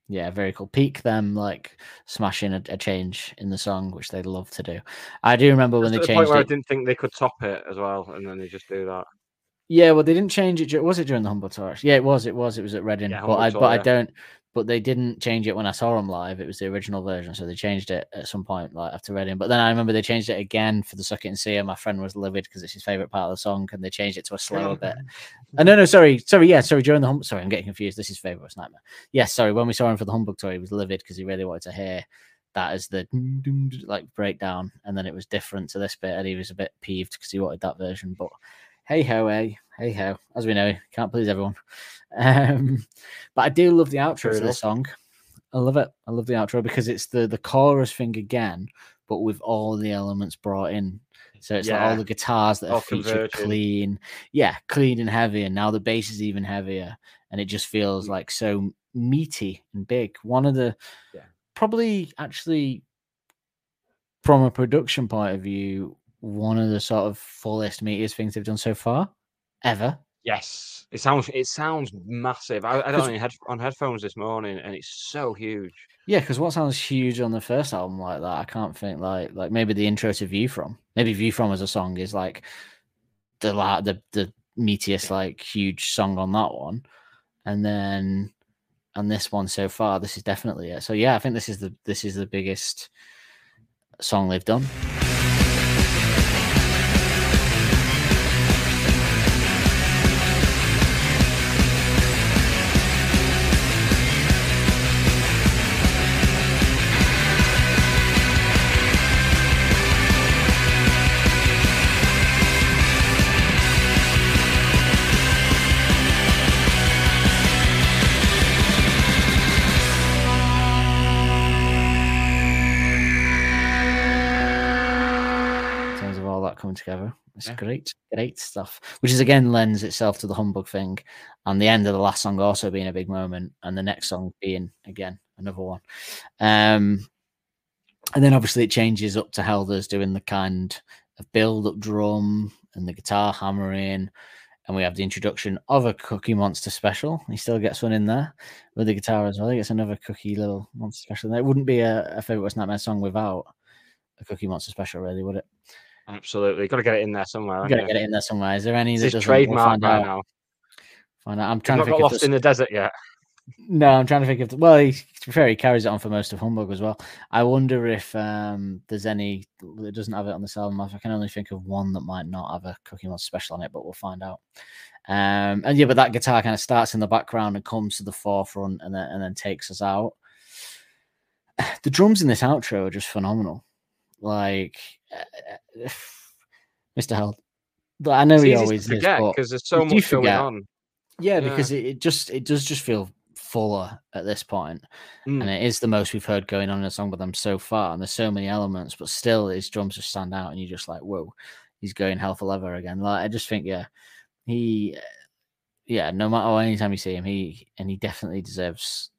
Yeah, very cool. Peak them like smashing a, a change in the song, which they love to do. I do remember when they
the point
changed
where I didn't think they could top it as well, and then they just do that.
Yeah, well, they didn't change it. Was it during the Humbug Tour? Yeah, it was. It was. It was at Reading.
Yeah,
but I, but I don't. But they didn't change it when I saw them live. It was the original version, so they changed it at some point, like after Reading. But then I remember they changed it again for the Suck It and See. My friend was livid because it's his favorite part of the song, and they changed it to a slower bit. Uh, no, no, sorry, sorry, yeah, sorry. During the hum- sorry, I'm getting confused. This is favorite nightmare. Yes, sorry. When we saw him for the Humbug tour, he was livid because he really wanted to hear that as the like breakdown, and then it was different to this bit, and he was a bit peeved because he wanted that version. But hey ho, hey, hey ho. As we know, can't please everyone. Um, but I do love the outro
enough.
this song. I love it. I love the outro because it's the the chorus thing again, but with all the elements brought in. So it's like all the guitars that are featured
converging.
clean, yeah, clean and heavy, and now the bass is even heavier, and it just feels like so meaty and big. One of the
Yeah.
probably actually from a production point of view, one of the sort of fullest, meatiest things they've done so far, ever.
Yes, it sounds it sounds massive. I, I don't know head, on headphones this morning, and it's so huge.
Yeah, because what sounds huge on the first album like that, I can't think like like maybe the intro to View From. Maybe View From as a song is like the la- the the meatiest like huge song on that one, and then and this one so far, this is definitely it. So yeah, I think this is the this is the biggest song they've done. Together. It's
Yeah.
great, great stuff. Which is again lends itself to the humbug thing, and the end of the last song also being a big moment, and the next song being again another one. Um, and then obviously it changes up to Helder's doing the kind of build up drum and the guitar hammering. And we have the introduction of a Cookie Monster special. He still gets one in there with the guitar as well. He gets another Cookie little monster special. It wouldn't be a, a favorite Worst Nightmare song without a Cookie Monster special, really, would it?
Absolutely, got to get it in there somewhere. Haven't
gotta get it in there somewhere. Is there any
It's
that? We'll
trademark by
out.
now.
Find out. I'm trying to
not
think
got lost in the desert yet.
No, I'm trying to think of. Well, he, to be fair, he carries it on for most of Humbug as well. I wonder if um, there's any that doesn't have it on this album. I can only think of one that might not have a Cookie Monster special on it, but we'll find out. Um, and yeah, but that guitar kind of starts in the background and comes to the forefront, and then and then takes us out. The drums in this outro are just phenomenal. Like uh, Mr. Held, I know
It's
he always
forget because there's so much going on.
yeah,
Yeah.
because it, it just it does just feel fuller at this point,
Mm.
and it is the most we've heard going on in a song with them so far. And there's so many elements, but still his drums just stand out, and you're just like, whoa, he's going hell for leather again. Like I just think, yeah, he, yeah, no matter what, anytime you see him, he and he definitely deserves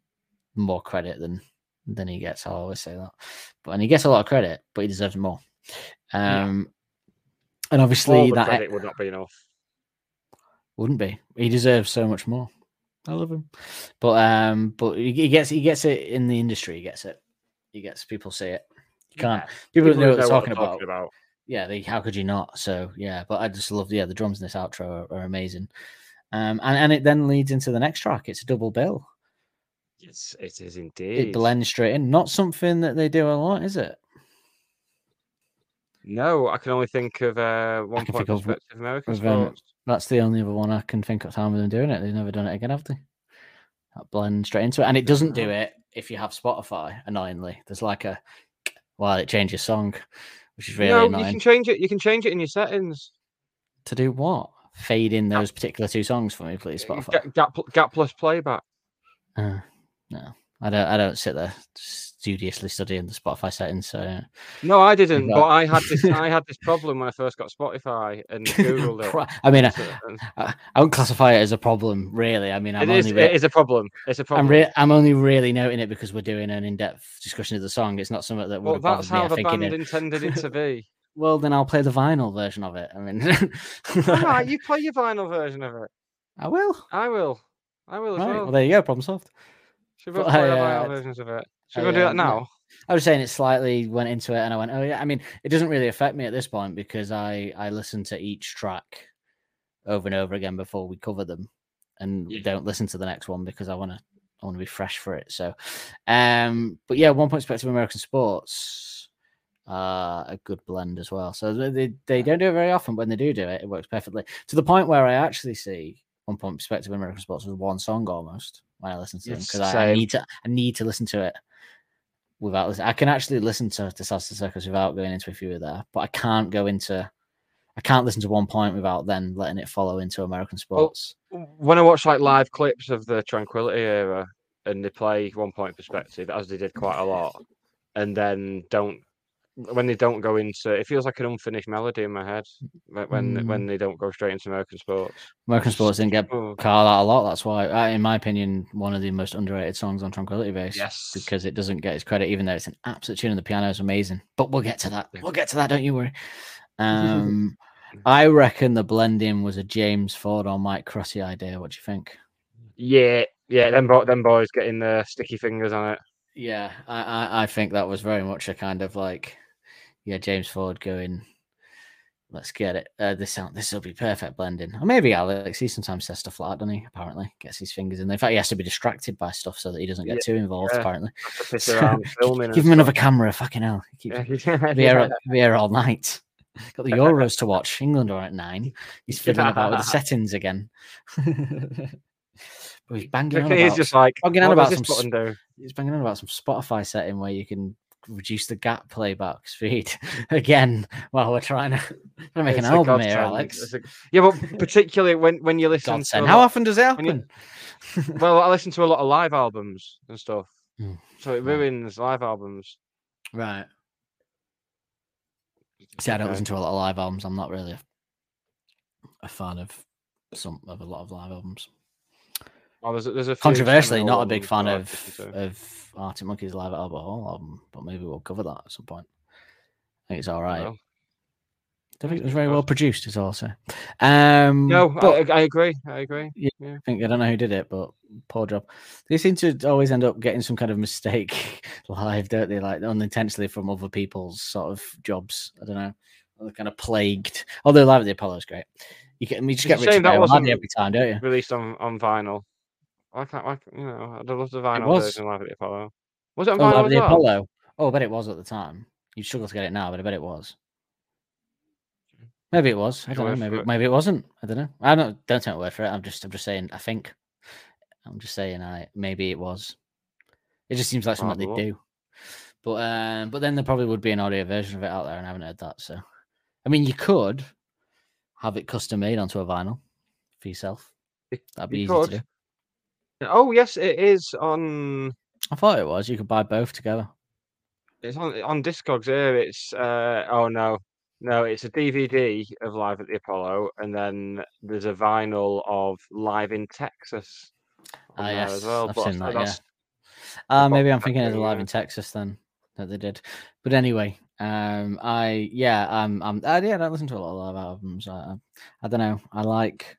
more credit than than he gets. I'll always say that, but and he gets a lot of credit, but he deserves more.
Yeah.
Um, And obviously that
credit would not be enough.
wouldn't be. He deserves so much more. I love him, but um, but he, gets he gets it in the industry. He gets it. He gets people see it. You can't. People, know what they're talking about. Yeah, they, how could you not? So yeah, but I just love yeah the drums in this outro are, are amazing. Um, and and it then leads into the next track. It's a double bill.
Yes, it is indeed.
It blends straight in. Not something that they do a lot, is it?
No, I can only think of uh, one point
of
American
um,
sports.
That's the only other one I can think of time with them doing it. They've never done it again, have they? That blend straight into it, and it doesn't do it if you have Spotify. Annoyingly, there's like a well, it changes song, which is really
no, you can change it. You can change it in your settings.
To do what? Fade in those particular two songs for me, please, Spotify.
Gap, gap, gap plus playback.
Uh, no, I don't. I don't sit there studiously studying the Spotify settings. So.
No, I didn't. But I had this. I had this problem when I first got Spotify and googled it.
I mean,
So, um,
I, I wouldn't classify it as a problem, really. I mean, I'm
it is.
only. re-
It is a problem. It's a problem.
I'm re- I'm only really noting it because we're doing an in-depth discussion of the song. It's not something that would
well,
have
that's
bothered me.
how the band
it.
intended it to be.
Well, then I'll play the vinyl version of it. I mean,
All right, you play your vinyl version of it.
I will.
I will. I will as
Right.
well.
Well, there you go. Problem solved.
Should we both play our
uh,
vinyl versions of it? Should
I,
we do that now?
I was saying it slightly went into it, and I went, "Oh yeah." I mean, it doesn't really affect me at this point because I I listen to each track over and over again before we cover them, and
Yeah.
don't listen to the next one because I want to I want to be fresh for it. So, um, but yeah, one point perspective American sports, uh, a good blend as well. So they they, don't do it very often. but When they do do it, it works perfectly to the point where I actually see one point perspective American sports as one song almost when I listen to them because I, I need to I need to listen to it without listening. I can actually listen to Disaster Circus without going into if you were there, but I can't go into. I can't listen to one point without then letting it follow into American sports.
When I watch like live clips of the Tranquility era and they play one point perspective, as they did quite a lot, and then don't when they don't go into it feels like an unfinished melody in my head when when,
Mm.
when they don't go straight into American sports.
American sports didn't get
Oh,
called out a lot. That's why, uh, in my opinion, one of the most underrated songs on Tranquility Base.
Yes.
because it doesn't get its credit, even though it's an absolute tune and the piano is amazing. But we'll get to that. We'll get to that. Don't you worry. Um, I reckon the blending was a James Ford or Mike Crossey idea. What do you think?
Yeah, yeah, them bo- them boys getting the sticky fingers on it.
Yeah, I, I, I think that was very much a kind of like, yeah, James Ford going, let's get it. Uh, this sound, this will be perfect blending. Or maybe Alex. He sometimes says stuff like that, doesn't he? Apparently, gets his fingers in. there. In fact, he has to be distracted by stuff so that he doesn't get
Yeah,
too involved.
yeah.
Apparently,
piss filming.
give him another camera. Fucking hell, he keeps
Yeah,
be here, be here all night. Got the Euros to watch. England are at nine. He's fiddling about with the settings again. but he's banging on
He's
about,
just like,
banging on about some
do?
he's banging on about some Spotify setting where you can reduce the gap playback speed again while we're trying to, to make
It's
an album here, Alex.
a- yeah, but particularly when when you listen. To
How
lot-
often does it
when you-
happen?
well, I listen to a lot of live albums and stuff,
Mm,
so it
right.
ruins live albums.
right. See, I don't listen to a lot of live albums. I'm not really a, a fan of some of a lot of live albums.
Oh, there's a, there's a few
Controversially, not a big fan of of Arctic Monkeys live at Albert Hall album, but maybe we'll cover that at some point. I think it's all right.
Well,
I think it was very well produced, is all I'll. Um,
no,
but
I, I agree. I agree. Yeah.
I think I don't know who did it, but poor job. They seem to always end up getting some kind of mistake live, don't they? Like unintentionally from other people's sort of jobs. I don't know. They're kind of plagued. Although live at the Apollo is great. You get, you just
It's
get
shame that wasn't
every time, don't you?
Released on, on vinyl. Why can't why, you know? I'd love the vinyl
was.
version live at the Apollo. Was it on
Oh,
vinyl
live at the
well?
Apollo. Oh, I bet it was at the time. You'd struggle to get it now, but I bet it was. Maybe it was. I don't know. Maybe
it.
maybe it wasn't. I don't know. I don't don't take my word for it. I'm just I'm just saying. I think. I'm just saying. I maybe it was. It just seems like something they do. But um, but then there probably would be an audio version of it out there, and I haven't heard that. So, I mean, you could have it custom made onto a vinyl for yourself. That'd be
you
easy
could.
to do.
Oh yes, it is on.
I thought it was. You could buy both together.
It's on on Discogs here. It's uh oh no, no, it's a DVD of Live at the Apollo, and then there's a vinyl of Live in Texas
Ah,
there
yes,
as well.
I've
but
seen that, yeah. Uh, maybe I'm thinking of the live in Texas then that they did. But anyway, Um, I yeah, um, I'm I, yeah, I don't listen to a lot of live albums. I, I, I don't know. I like.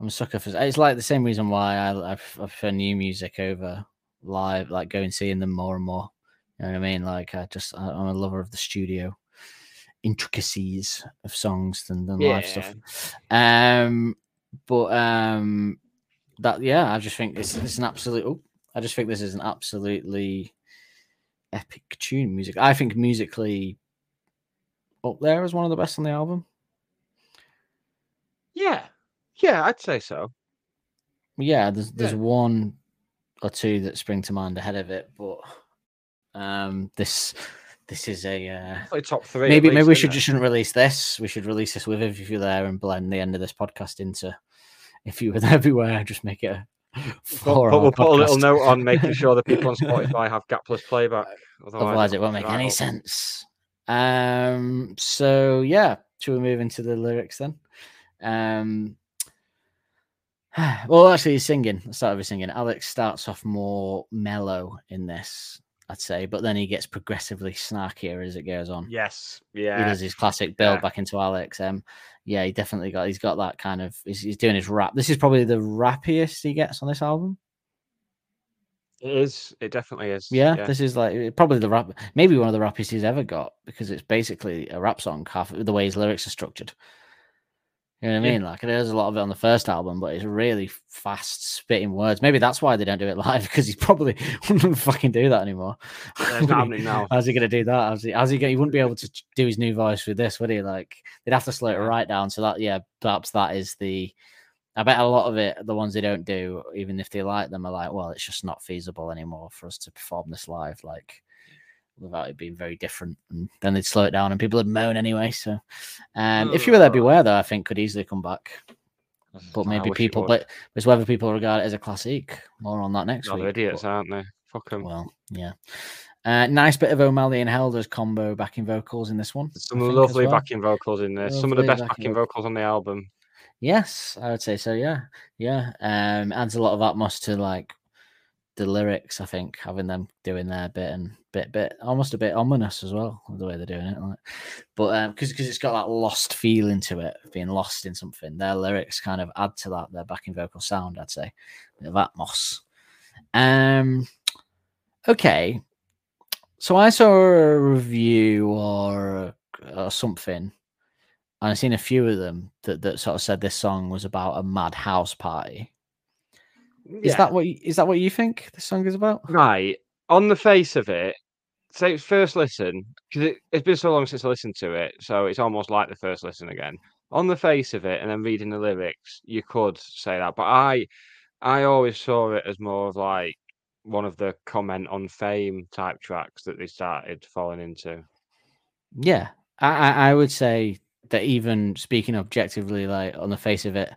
I'm a sucker for. It's like the same reason why I, I pref- prefer new music over live, like going seeing them more and more. You know what I mean? Like I just I, I'm a lover of the studio intricacies of songs than, than live stuff. Um, but um, that yeah, I just think this, this is an absolute. Oh, I just think this is an absolutely epic tune. Music. I think musically up there is one of the best on the album.
Yeah, yeah, I'd say so.
Yeah, there's there's
Yeah.
one or two that spring to mind ahead of it, but um, this this is a uh,
top three.
maybe maybe we should
it?
just shouldn't release this. We should release this with if you're there and blend the end of this podcast into if you were there everywhere. Just make it a four
put, we'll put a little note on making sure that people on Spotify have gapless playback.
Otherwise, it won't make any
up.
sense. Um. So yeah, should we move into the lyrics then? Um. Well, actually, he's singing. Let's start with singing. Alex starts off more mellow in this, I'd say, but then he gets progressively snarkier as it goes on.
Yes, yeah.
He does his classic build
Yeah.
back into Alex. Um, yeah, he definitely got. He's got that kind of. He's, he's doing his rap. This is probably the rappiest he gets on this album.
It is. It definitely is.
Yeah, this is like probably the rap, maybe one of the rappiest he's ever got because it's basically a rap song. Half the way his lyrics are structured. You know what I
Yeah.
mean? Like there's a lot of it on the first album, but it's really fast spitting words. Maybe that's why they don't do it live because he probably wouldn't fucking do that anymore.
Yeah, it's
Would
not
he?
happening now.
How's he gonna do that? How's he? How's he? Gonna, he wouldn't be able to do his new voice with this, would he? Like they'd have to slow it right down. So that yeah, perhaps that is the. I bet a lot of it, the ones they don't do, even if they like them, are like, well, it's just not feasible anymore for us to perform this live, like without it being very different. And then they'd slow it down, and people would moan anyway. So, um, if you were there, beware though, I think could easily come back. But maybe people, but it's whether people regard it as a classic. More on that next
Oh,
week.
they're idiots,
but-
aren't they? Fuck them.
well, yeah. Uh, nice bit of O'Malley and Helder's combo backing vocals in this one.
Some
think,
lovely
well.
backing vocals in there. Some of the best
backing
backing vocals on the album.
Yes, I would say so. Yeah, yeah. Um, adds a lot of atmos to like the lyrics. I think having them doing their bit and bit, bit, almost a bit ominous as well the way they're doing it. Like, but um, because because it's got that lost feeling to it, being lost in something. Their lyrics kind of add to that. Their backing vocal sound, I'd say, bit of atmos. Um, okay. So I saw a review or or something and I've seen a few of them that, that sort of said this song was about a mad house party. Is that what you, is that what you think this song is about?
right? On the face of it, say first listen because it, it's been so long since I listened to it, so it's almost like the first listen again. On the face of it, and then reading the lyrics, you could say that, but I, I always saw it as more of like one of the comment on fame type tracks that they started falling into.
Yeah, I, I would say that even speaking objectively, like on the face of it,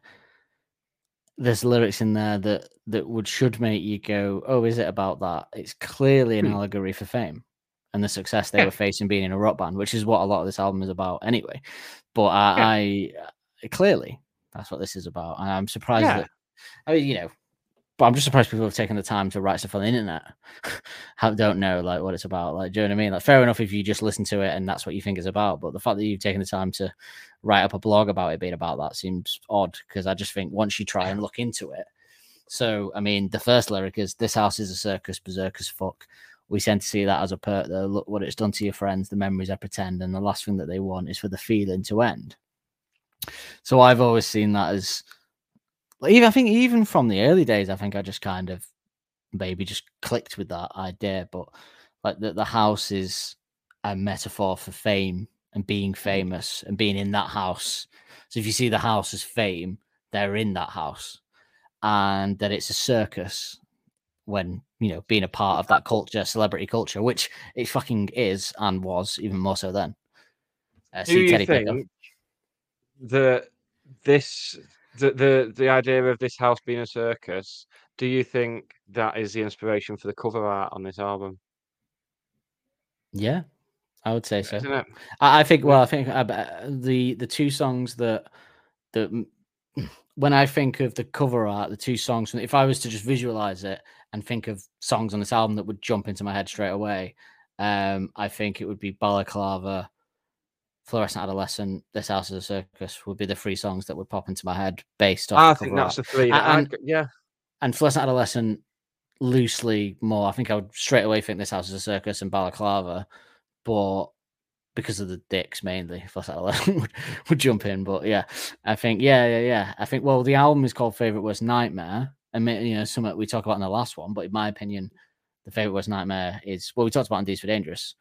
there's lyrics in there that that would should make you go, "Oh, is it about that?" It's clearly an
Hmm.
allegory for fame and the success they
Yeah.
were facing being in a rock band, which is what a lot of this album is about anyway. But I, I clearly that's what this is about, and I'm surprised
Yeah.
that I mean, you know, but I'm just surprised people have taken the time to write stuff on the internet. How don't know like what it's about. Like, do you know what I mean? Like, fair enough if you just listen to it and that's what you think it's about. But the fact that you've taken the time to write up a blog about it being about that seems odd because I just think once you try and look into it. So, I mean, the first lyric is "This house is a circus, berserk as fuck." We tend to see that as a perk. Though, look what it's done to your friends, the memories I pretend, and the last thing that they want is for the feeling to end. So, I've always seen that as like, even I think even from the early days, I think I just kind of maybe just clicked with that idea. But like that the house is a metaphor for fame and being famous and being in that house. So if you see the house as fame, they're in that house. And that it's a circus when, you know, being a part of that culture, celebrity culture, which it fucking is and was even more so then. Uh,
Do you
Teddy
think that this the, the the idea of this house being a circus? Do you think that is the inspiration for the cover art on this album?
Yeah, I would say so. I, I think. Well, I think uh, the the two songs that that when I think of the cover art, the two songs. If I was to just visualize it and think of songs on this album that would jump into my head straight away, Um, I think it would be Balaclava, Fluorescent Adolescent, This House is a Circus would be the three songs that would pop into my head based off.
I
the
think that's
art.
the three. That
And-
yeah,
and Fluorescent Adolescent loosely more. I think I would straight away think This House is a Circus and Balaclava, but because of the dicks mainly, Fluorescent Adolescent would, would jump in. But yeah, I think yeah, yeah, yeah. I think well, the album is called Favorite Worst Nightmare. And, you know, something we talk about in the last one, but in my opinion, the favorite worst nightmare is well, we talked about in D's for Dangerous.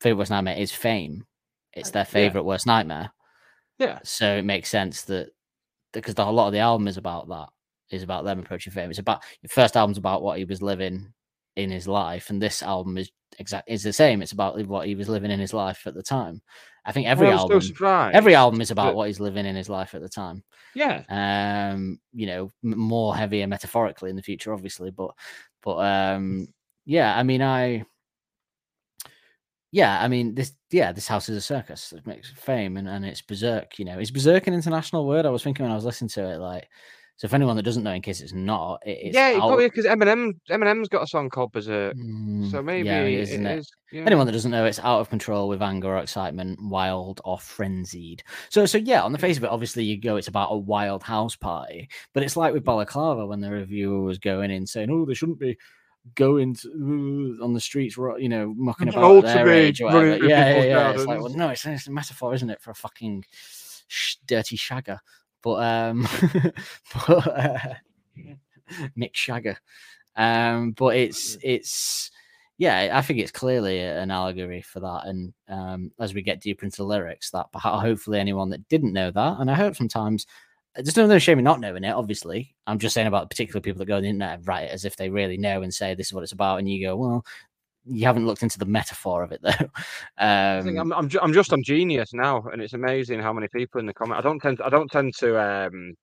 Favorite worst nightmare is fame. It's their favorite worst nightmare.
yeah.
So it makes sense that because the, a lot of the album is about that, is about them approaching fame. It's about the first album's about what he was living in his life, and this album is exact is the same. It's about what he was living in his life at the time. I think every
Well,
album, every album is about
that-
what he's living in his life at the time.
Yeah,
Um, you know, m- more heavier metaphorically in the future, obviously, but but um, yeah, I mean, I yeah, I mean this yeah, this house is a circus. It makes fame and, and it's berserk, you know. Is berserk an international word? I was thinking when I was listening to it, like so if anyone that doesn't know, in case it's not, it, it's
yeah.
out-
Probably because Eminem, Eminem's got a song called Berserk,
Mm,
so maybe
yeah,
it
it is, isn't it?
is. Yeah.
Anyone that doesn't know, it's out of control with anger or excitement, wild or frenzied. So, so yeah, on the face of it, obviously you go, it's about a wild house party, but it's like with Balaclava when the reviewer was going in saying, "Oh, they shouldn't be going to, on the streets, you know, mucking about
old
their age
running
Yeah, yeah, yeah. It's like, well, no, it's, it's a metaphor, isn't it, for a fucking sh- dirty shagger? But um, but uh, Mick Shagger. Um, but it's it's yeah, I think it's clearly an allegory for that. And um, as we get deeper into the lyrics, that hopefully anyone that didn't know that, and I hope sometimes there's no shame in not knowing it. Obviously, I'm just saying about particular people that go on the internet and write it as if they really know and say this is what it's about, and you go, well, you haven't looked into the metaphor of it though.
I think
Um,
I'm, I'm, ju- I'm just on Genius now, and it's amazing how many people in the comment. I don't tend, to, I don't tend to, um,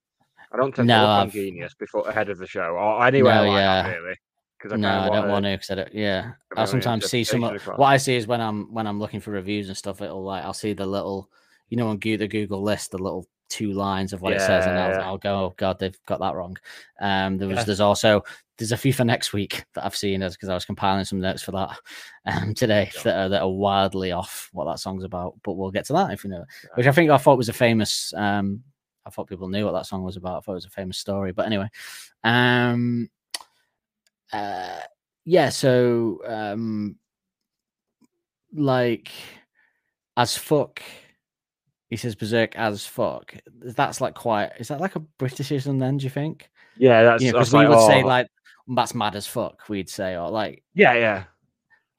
I don't tend
No,
to look on Genius before ahead of the show, or anywhere
No,
like
yeah.
that, really. Because
no, I don't want to because I don't. Yeah, I'll sometimes see some. What I see is when I'm when I'm looking for reviews and stuff. It'll like I'll see the little, you know, on Goo- the Google list, the little two lines of what it says, and I'll,
yeah.
I'll go, oh god, they've got that wrong. Um, there was
Yeah.
there's also there's a few for next week that I've seen as because I was compiling some notes for that um today that are, that are wildly off what that song's about. But we'll get to that if you know, which I think I thought was a famous. Um, I thought people knew what that song was about. I thought it was a famous story. But anyway, um, uh, yeah. So, um, like, as fuck, he says berserk as fuck. That's like quite. Is that like a Britishism then? Do you think?
Yeah, that's,
Yeah,
that's
because we
like,
would say
oh,
like that's mad as fuck. We'd say or like
yeah, yeah.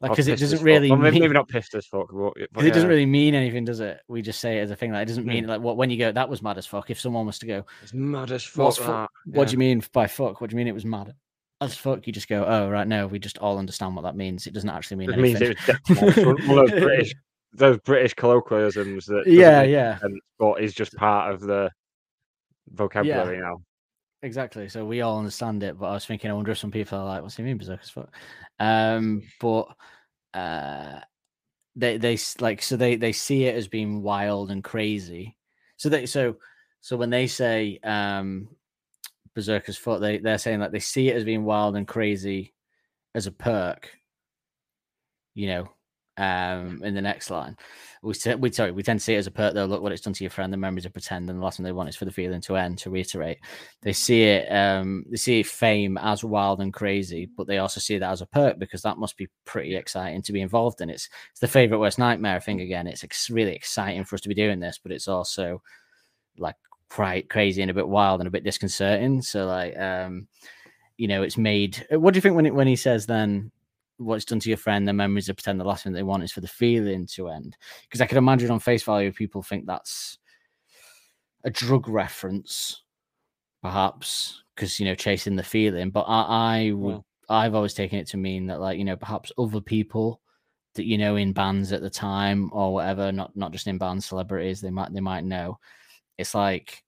like because it doesn't really
Well, maybe,
mean,
maybe not pissed as fuck, but, but
'cause it doesn't really mean anything, does it? We just say it as a thing. Like it doesn't
Mm.
mean like what when you go that was mad as fuck. If someone was to go,
It's mad as fuck. That,
what do you mean by fuck? What do you mean it was mad as fuck? You just go, oh right, no, we just all understand what that means. It doesn't actually mean
It means
anything.
it was definitely one one of British, those British colloquialisms that
yeah, yeah,
sense, but is just part of the vocabulary now.
exactly. So we all understand it, but I was thinking, I wonder if some people are like, "What's he mean berserk as fuck?" Um, but uh, they they s- like so they they see it as being wild and crazy. So they so so when they say um berserker's foot, they they're saying that they see it as being wild and crazy as a perk. You know, um, in the next line, we we sorry we tend to see it as a perk. Though, look what it's done to your friend. The memories of pretend, and the last thing they want is for the feeling to end. To reiterate, they see it um they see fame as wild and crazy, but they also see that as a perk because that must be pretty exciting to be involved in. It's it's the favorite worst nightmare thing again. It's ex- really exciting for us to be doing this, but it's also like quite crazy and a bit wild and a bit disconcerting. So like um you know, it's made. What do you think when it, when he says then? What's done to your friend, their memories of pretend the last thing they want is for the feeling to end. Because I could imagine on face value, people think that's a drug reference, perhaps, because you know, chasing the feeling. But I, I would, I've always taken it to mean that, like, you know, perhaps other people that you know in bands at the time or whatever, not not just in bands, celebrities, they might they might know. It's like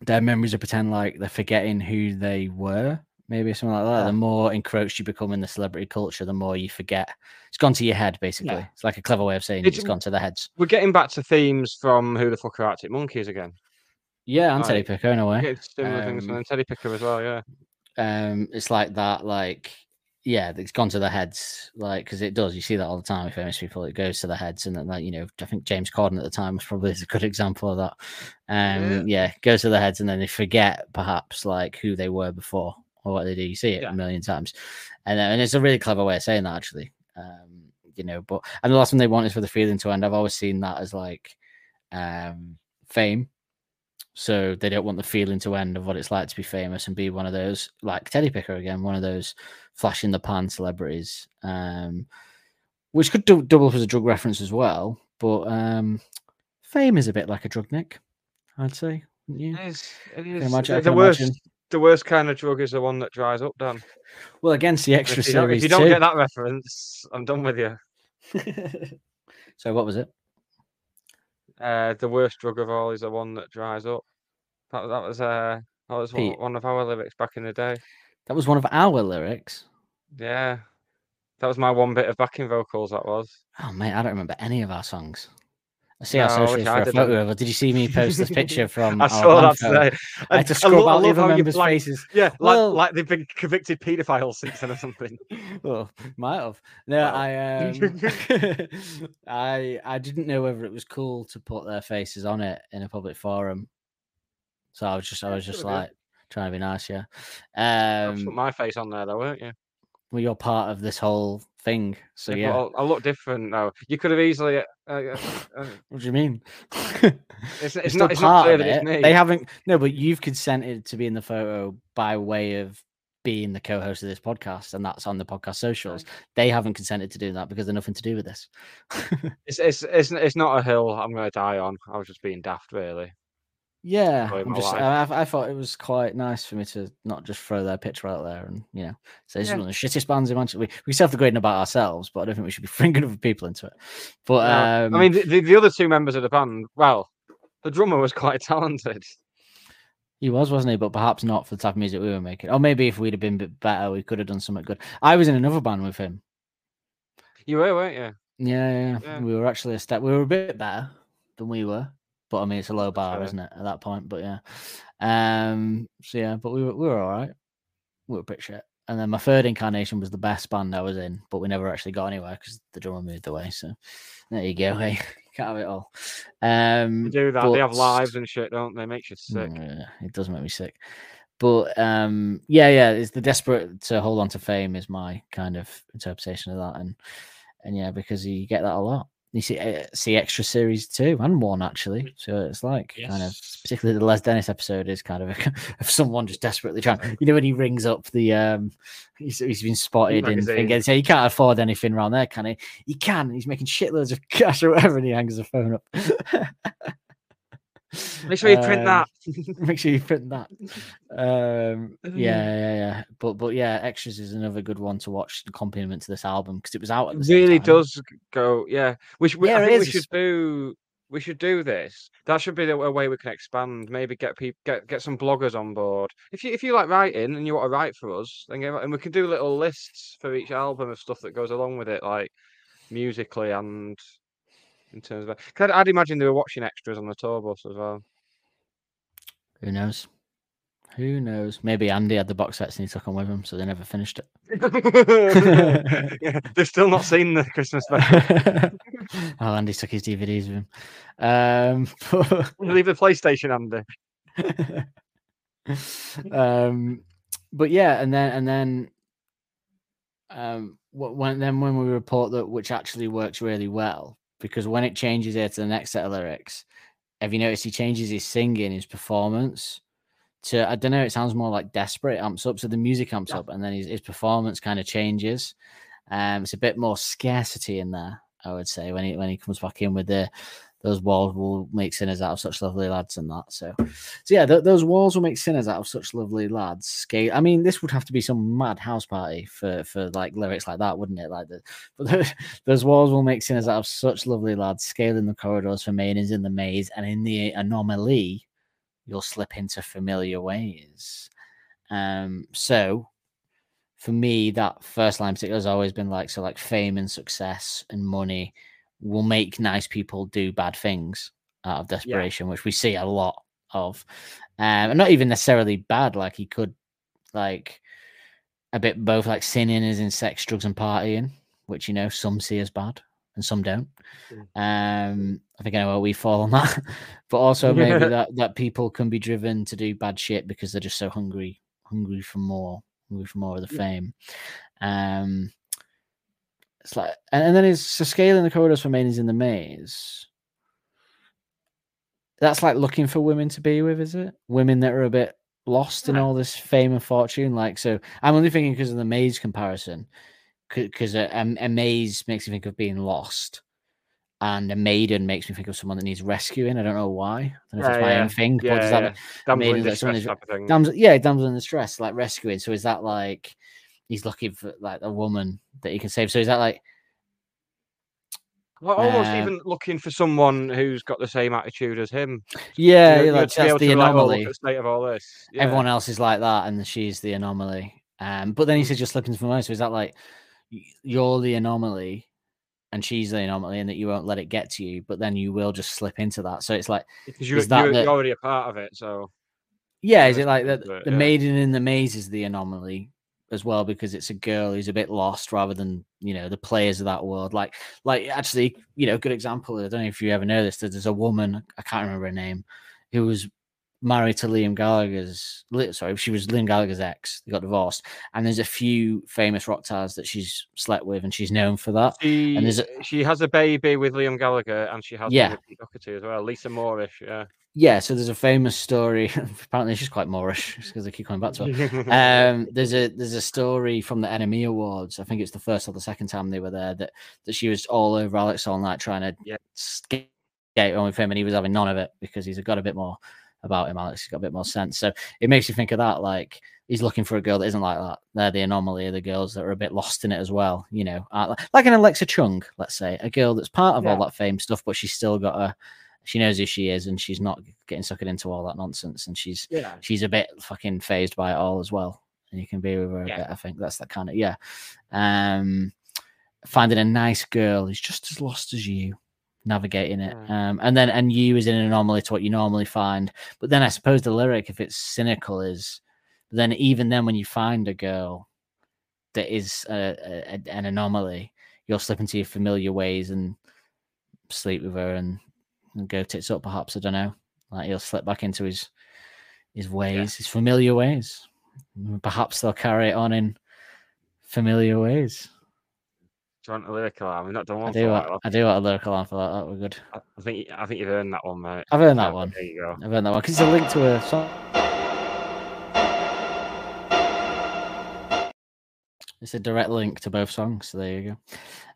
their memories of pretend like they're forgetting who they were, maybe something like that.
Yeah.
The more encroached you become in the celebrity culture, the more you forget. It's gone to your head, basically.
Yeah.
It's like a clever way of saying
It's-
it's gone to the heads.
We're getting back to themes from Who the Fuck Are Arctic Monkeys again.
Yeah, and Teddy
Right.
Picker in a way.
Similar things,
Um,
and then Teddy Picker as well, yeah.
um it's like that like yeah, it's gone to the heads, like because it does. You see that all the time with famous people. It goes to the heads, and then like you know, I think James Corden at the time was probably a good example of that. Um, yeah, goes to the heads, and then they forget perhaps like who they were before or what they do. You see it
Yeah.
a million times, and and it's a really clever way of saying that actually. Um, you know, but and the last one they want is for the feeling to end. I've always seen that as like um fame. So they don't want the feeling to end of what it's like to be famous and be one of those like Teddy Picker again, one of those flash in the pan celebrities. Um which could dou- double up as a drug reference as well. But um fame is a bit like a drug nick, I'd say. wouldn't you?
It is. It is.
imagine-
the, the worst.
imagine.
The worst kind of drug is the one that dries up, Dan.
Well, against the extra
If
series
if you don't
too.
get that reference, I'm done with you.
so what was it?
Uh, the worst drug of all is the one that dries up. That, that was uh, that was
Pete.
one of our lyrics back in the day.
That was one of our lyrics.
Yeah, that was my one bit of backing vocals. That was.
Oh mate, I don't remember any of our songs. I see our
No, wish
socials for a photo of. Did you see me post this picture from
I saw that today.
I had to scroll out the other
how you,
members'
like,
faces.
Yeah, like
Well-
like they've been convicted paedophiles since then or something.
Oh, might have. No,
Wow.
I um, I I didn't know whether it was cool to put their faces on it in a public forum. So I was just I was just like trying to be nice, yeah.
I put
Um,
my face on there though, weren't you?
well, you're part of this whole thing, so
Yeah,
yeah.
I, I look different though. You could have easily. Uh, uh, uh,
What do you mean?
it's it's
still
not. It's not
part
clear
of
that it's
it.
me.
They haven't. No, but you've consented to be in the photo by way of being the co-host of this podcast, and that's on the podcast socials. They haven't consented to do that because they're nothing to do with this.
It's it's it's it's not a hill I'm going to die on. I was just being daft, really.
Yeah, I'm just. I, I thought it was quite nice for me to not just throw their picture out there and you know say this is one of the shittest bands in Manchester. We we self-degrading about ourselves, but I don't think we should be bringing other people into it. But
No,
um,
I mean, the, the, the other two members of the band. Well, the drummer was quite talented.
He was, wasn't he? But perhaps not for the type of music we were making. Or maybe if we'd have been a bit better, we could have done something good. I was in another band with him.
You were, weren't you?
Yeah, yeah, yeah.
Yeah.
We were actually a step. We were a bit better than we were, but I mean, it's a low bar, isn't it? At that point, but yeah. Um. So yeah, but we were we were all right. We were pretty shit. And then my third incarnation was the best band I was in, but we never actually got anywhere because the drummer moved away. So there you go. Hey, can't have it all. Um.
They do that. They have lives and shit, don't they? Makes you sick.
yeah, it does make me sick. But um, yeah, yeah, it's the desperate to hold on to fame is my kind of interpretation of that, and and yeah, because you get that a lot. You see, uh, see extra series two and one actually, so it's like kind of particularly the Les Dennis episode is kind of of someone just desperately trying. You know when he rings up the um, he's, he's been spotted in and say he can't afford anything around there, can he? He can. He's making shitloads of cash or whatever, and he hangs the phone up.
Make sure you print
Um,
that.
Make sure you print that. Um, yeah, yeah, yeah. But but yeah, extras is another good one to watch. The compliment to this album because it was out.
It really does go. Yeah, we should. we-
Yeah,
I think we should do. We should do this. That should be the a way we can expand. Maybe get people get get some bloggers on board. If you if you like writing and you want to write for us, then get, and we can do little lists for each album of stuff that goes along with it, like musically and in terms of. Cause I'd, I'd imagine they were watching extras on the tour bus as well.
Who knows? Who knows? Maybe Andy had the box sets and he took them with him, so they never finished it.
yeah, they've still not seen the Christmas special.
oh, Andy took his DVDs with him. Um, but-
Leave the PlayStation, Andy.
um, but yeah, and then and then um, when then when we report that, which actually works really well, because when it changes here to the next set of lyrics, have you noticed he changes his singing, his performance to I don't know, it sounds more like desperate, it amps up, so the music amps
Yeah.
up, and then his, his performance kind of changes. Um, it's a bit more scarcity in there, I would say, when he when he comes back in with the those walls will make sinners out of such lovely lads and that. So, so yeah, th- those walls will make sinners out of such lovely lads. Scale. I mean, this would have to be some mad house party for for like lyrics like that, wouldn't it? Like the but the, those walls will make sinners out of such lovely lads. Scaling the corridors for maidens in the maze, and in the anomaly, you'll slip into familiar ways. Um, so for me, that first line particular has always been like so like fame and success and money will make nice people do bad things out of desperation, which we see a lot of. Um, and not even necessarily bad, like he could like a bit both like sinning is in sex, drugs, and partying, which you know some see as bad and some don't. Um, I think I know where we fall on that, but also maybe that that people can be driven to do bad shit because they're just so hungry, hungry for more, hungry for more of the fame. Um, it's like, and, and then it's so scaling the corridors for main is in the maze. That's like looking for women to be with, is it? Women that are a bit lost in all this fame and fortune. Like, so I'm only thinking because of the maze comparison, because a, a, a maze makes me think of being lost, and a maiden makes me think of someone that needs rescuing. I don't know why. I don't know if
Yeah,
it's my
yeah.
own thing.
Yeah,
does that
yeah. Damsel in
maidens, like,
type of thing.
Damsel, yeah, damsel in distress, like rescuing. So is that like he's looking for like a woman that he can save? So is that like
Well, almost
Um,
even looking for someone who's got the same attitude as him.
yeah,
You
yeah,
know,
like
to be
that's the
to, like, oh,
anomaly.
the state of all this. Yeah.
Everyone else is like that, and she's the anomaly. Um, but then he
Mm.
says just looking for more. So is that like you're the anomaly, and she's the anomaly, and that you won't let it get to you, but then you will just slip into that. So it's like,
because you're,
is that
you're,
the-
you're already a part of it. So
yeah, is it like
that's
that?
good,
The
yeah.
maiden in the maze is the anomaly as well because it's a girl who's a bit lost rather than you know the players of that world. Like, like actually, you know, good example. I don't know if you ever know this. There's a woman I can't remember her name who was married to Liam Gallagher's. Sorry, she was Liam Gallagher's ex. They got divorced, and there's a few famous rock stars that she's slept with, and she's known for that.
she
there's a-
she has a baby with Liam Gallagher, and she has
Yeah.
as well. Lisa Moorish, yeah.
Yeah, so there's a famous story. Apparently, she's quite Moorish because they keep coming back to her. um there's a there's a story from the NME awards i think it's the first or the second time they were there that that she was all over alex all night trying to
Yeah.
skate on with him and he was having none of it because he's got a bit more about him alex he's got a bit more sense so it makes you think of that like he's looking for a girl that isn't like that they're the anomaly of the girls that are a bit lost in it as well you know like an alexa chung let's say a girl that's part of all that fame stuff but she's still got a she knows who she is and she's not getting sucked into all that nonsense and she's
yeah.
she's a bit fucking phased by it all as well. And you can be with her a
Yeah.
bit. I think that's that kind of yeah. Um finding a nice girl who's just as lost as you, navigating it. Um and then and you is an anomaly to what you normally find. But then I suppose the lyric, if it's cynical, is then even then when you find a girl that is a, a, a- an anomaly, you'll slip into your familiar ways and sleep with her and, and go tits up perhaps. I don't know. Like he'll slip back into his his ways, his familiar ways. Perhaps they'll carry it on in familiar ways.
Do you want a lyrical arm? We've not done one
I
for
do. Want,
while.
I do want a lyrical line for that. That would be good.
I think I think you've earned that one, mate.
I've earned that
Ah,
one.
There you go.
I've earned that one because it's a link to a song. It's a direct link to both songs, so there you go.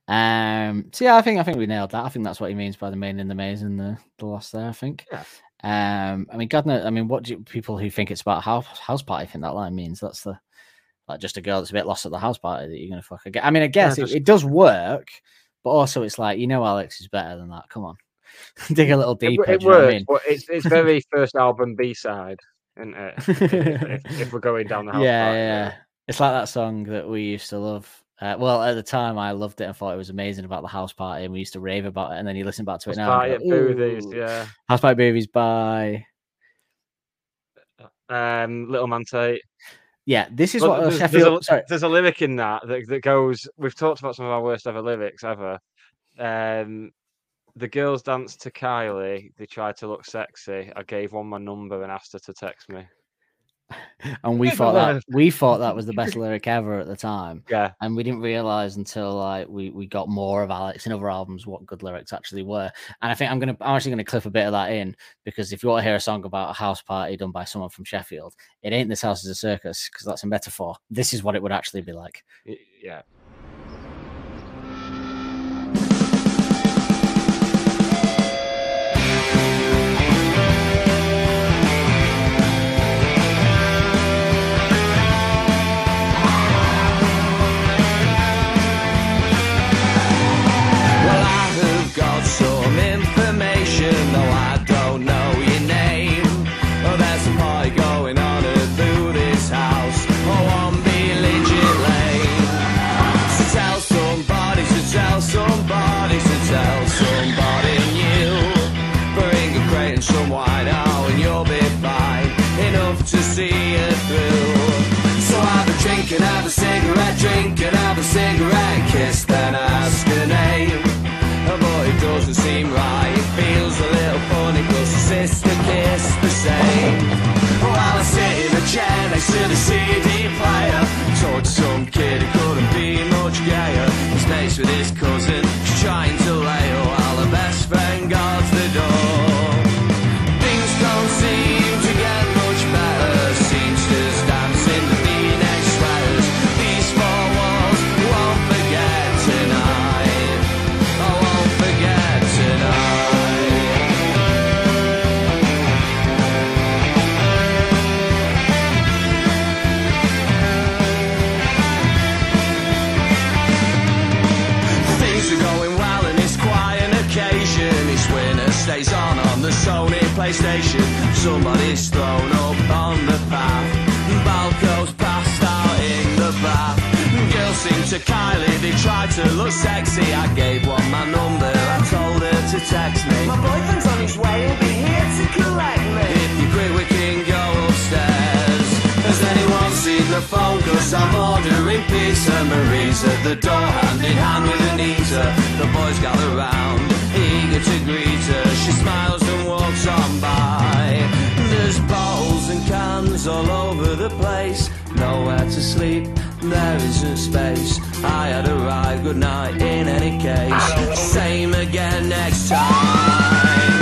Um, so yeah, I think I think we nailed that. I think that's what he means by the main in the maze and the the lost there. I think.
Yeah.
Um, I mean, God knows. I mean, what do you, people who think it's about house house party think that line means? That's the like just a girl that's a bit lost at the house party that you're gonna fuck again. I mean, I guess
just-
it, it does work, but also it's like you know, Alex is better than that. Come on, dig a little deeper.
it
know what I
works,
mean?
but it's it's very first album B side, isn't it? if, if, if we're going down the house
yeah,
party
yeah.
route.
It's like that song that we used to love. Uh, well, at the time, I loved it and thought it was amazing about the house party, and we used to rave about it. And then you listen back to it now.
House
party
at
go,
yeah.
House party Boothy's by
Um, Little Man Tate.
yeah. This is what uh,
there's, there's a,
sorry,
there's a lyric in that, that that goes. We've talked about some of our worst ever lyrics ever. Um, the girls danced to Kylie. They tried to look sexy. I gave one my number and asked her to text me.
and we thought that we thought that was the best lyric ever at the time,
Yeah,
and we didn't realize until like we we got more of Alex in other albums what good lyrics actually were. And I think I'm gonna I'm actually gonna clip a bit of that in because if you want to hear a song about a house party done by someone from Sheffield, it ain't this house is a circus because that's a metaphor. This is what it would actually be like.
yeah.
Can have a cigarette? Drink, and have a cigarette? Kiss, then ask her name. But boy, it doesn't seem right. It feels a little funny, cause the sister kissed the same. While I sit in a chair
next to the CD player, talk to some kid who couldn't be much gayer. His name's with his cousin, she's trying to PlayStation. Somebody's thrown up on the path. Balco's passed out in the bath. Girls sing to Kylie, they try to look sexy. I gave one my number, I told her to text me. My boyfriend's on his way, he'll be here to collect me. If you quit, we can go upstairs. Has anyone seen the phone? Cause I'm ordering pizza. Marie's at the door, hand in hand with Anita. The boys gather round, eager to greet her. She smiles walks on by. There's bottles and cans all over the place. Nowhere to sleep, there isn't space. I had a ride, good night in any case. Same again next time.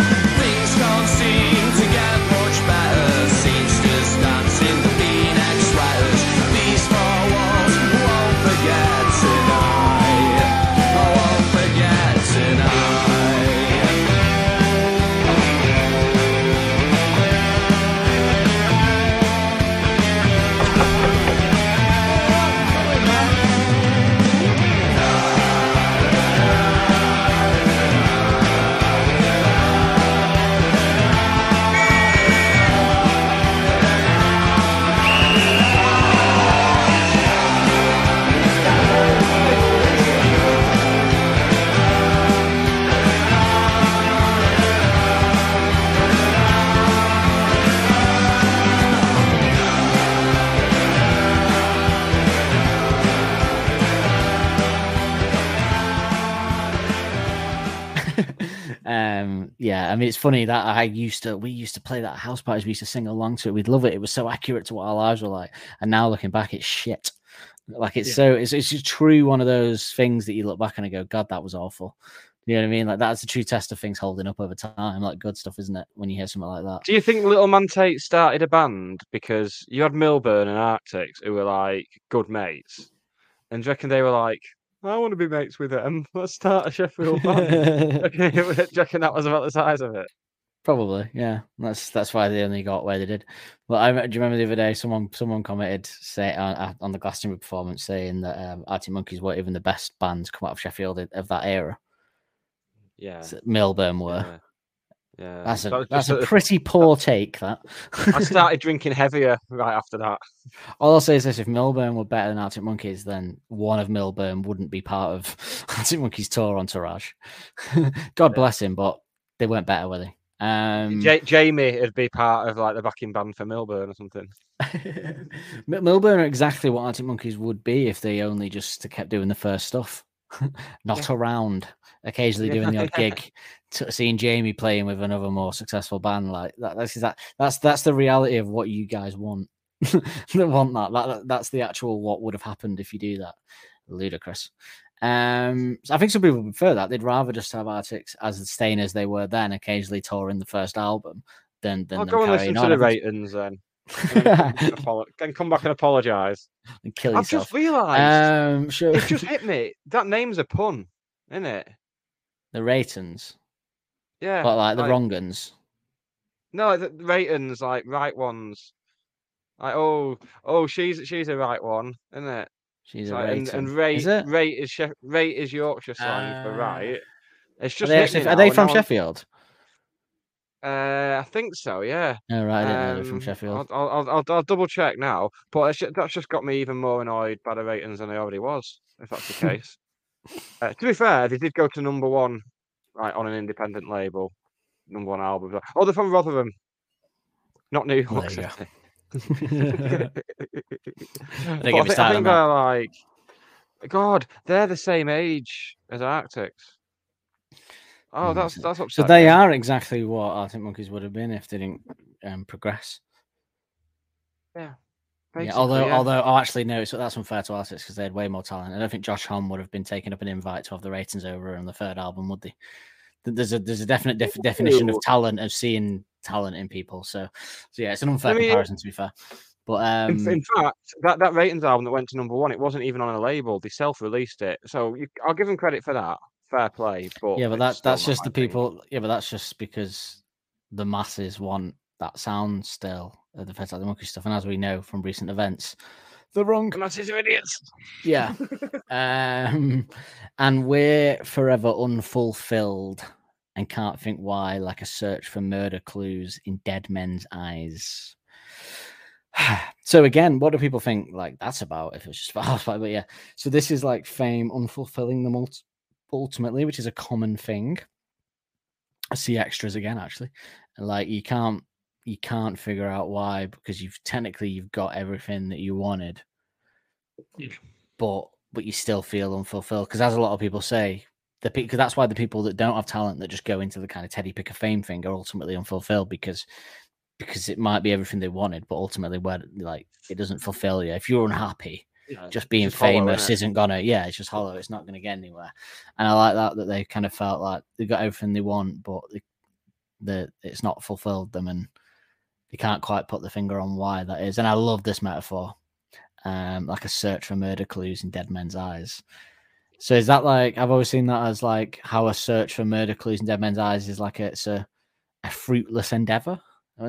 Yeah i mean it's funny that i used to we used to play that house parties we used to sing along to it we'd love it it was so accurate to what our lives were like and now looking back it's shit. Like it's
Yeah.
so it's, it's just true one of those things that you look back and I go god that was awful. You know what i mean? Like that's the true test of things holding up over time like good stuff isn't it when you hear something like that?
Do you think Little Man Tate started a band? Because you had Milburn and Arctics who were like good mates, and do you reckon they were like, I want to be mates with them. Let's start a Sheffield band. do you reckon that was about the size of it?
Probably, yeah. That's that's why they only got where they did. Well, I do you remember the other day someone someone commented say on, on the Glastonbury performance saying that um, Arctic Monkeys weren't even the best bands come out of Sheffield of- that era.
Yeah.
S- Milburn were.
Yeah. Yeah.
That's a
That
that's
just
a
a-
pretty poor take. That.
I started drinking heavier right after that.
All I'll say is this: if Milburn were better than Arctic Monkeys, then one of Milburn wouldn't be part of Arctic Monkeys tour entourage. God bless him, but they weren't better, were they? Um,
Ja- Jamie would be part of like the backing band for Milburn or something.
Mil- Milburn are exactly what Arctic Monkeys would be if they only just kept doing the first stuff, not around, occasionally doing the odd gig, t- seeing Jamie playing with another more successful band like that. That's that. That's that's the reality of what you guys want. they want that. that. that- That's the actual what would have happened if you do that. Ludicrous. Um, so I think some people prefer that. They'd rather just have Arctics as staying as they were then, occasionally touring the first album, than than
I'll go and listen
carrying
to the
on.
Reytons then. And then come back and apolo- and come back and apologise.
and kill yourself.
I've just realised
Um, sure.
it just hit me. That name's a pun, isn't it?
the Reytons,
Yeah.
but like the
like-
wrong uns.
No, the the Reytons like right ones. Like oh oh she's she's a right one, isn't it?
She's
It's
a
like, and,
rating.
and rate
Is it?
rate is Shef- rate is Yorkshire slang for
Ah.
right. It's
Are
just
they, actually, are they from Sheffield?
Uh, I think so. Yeah.
No, right. I didn't know they're from
Um,
Sheffield.
I'll, I'll, I'll, I'll double check now, but it's ju- that's just got me even more annoyed by the Reytons than I already was. If that's the case. uh, to be fair, they did go to number one, right, on an independent label, number one album. Oh, they're from Rotherham, not New York
there you
City.
Don't
But
get
I,
me
thi- I think they're like, God, they're the same age as Arctics. Oh, that's
that's
that's
So they are exactly what Arctic Monkeys would have been if they didn't um, progress.
They're
Yeah, although,
yeah.
although, oh, actually, no, so that's unfair to Arctics because they had way more talent. I don't think Josh Homme would have been taking up an invite to have the Reytons over on the third album, would they? There's a there's a definite def- definition of talent of seeing talent in people. So, so yeah, it's an unfair
I mean-
comparison to be fair. But um,
In, in fact, that, that Reytons album that went to number one, it wasn't even on a label. They self-released it, so you, I'll give them credit for that. Fair play, but
yeah, but
it's
that's
still
that's
not
just the people. Yeah, but that's just because the masses want that sound still the Feds Like the Monkey stuff, and as we know from recent events, the wrong
masses are idiots.
Yeah. um, and we're forever unfulfilled and can't think why, like a search for murder clues in dead men's eyes. so again, what do people think like that's about? If it's just about but yeah. So this is like fame unfulfilling them ult- ultimately, which is a common thing. I see extras again, actually, like you can't you can't figure out why because you've technically you've got everything that you wanted. But but you still feel unfulfilled because as a lot of people say the because that's why the people that don't have talent that just go into the kind of teddy picker fame thing are ultimately unfulfilled because because it might be everything they wanted but ultimately where like it doesn't fulfill you. If you're unhappy
Yeah,
just being
hollow,
famous
innit?
isn't gonna yeah it's just hollow it's not gonna get anywhere. And i like that that they kind of felt like they got everything they want but they, the it's not fulfilled them and they can't quite put the finger on why that is and i love this metaphor um like a search for murder clues in dead men's eyes so is that like i've always seen that as like how a search for murder clues in dead men's eyes is like it's a, a fruitless endeavor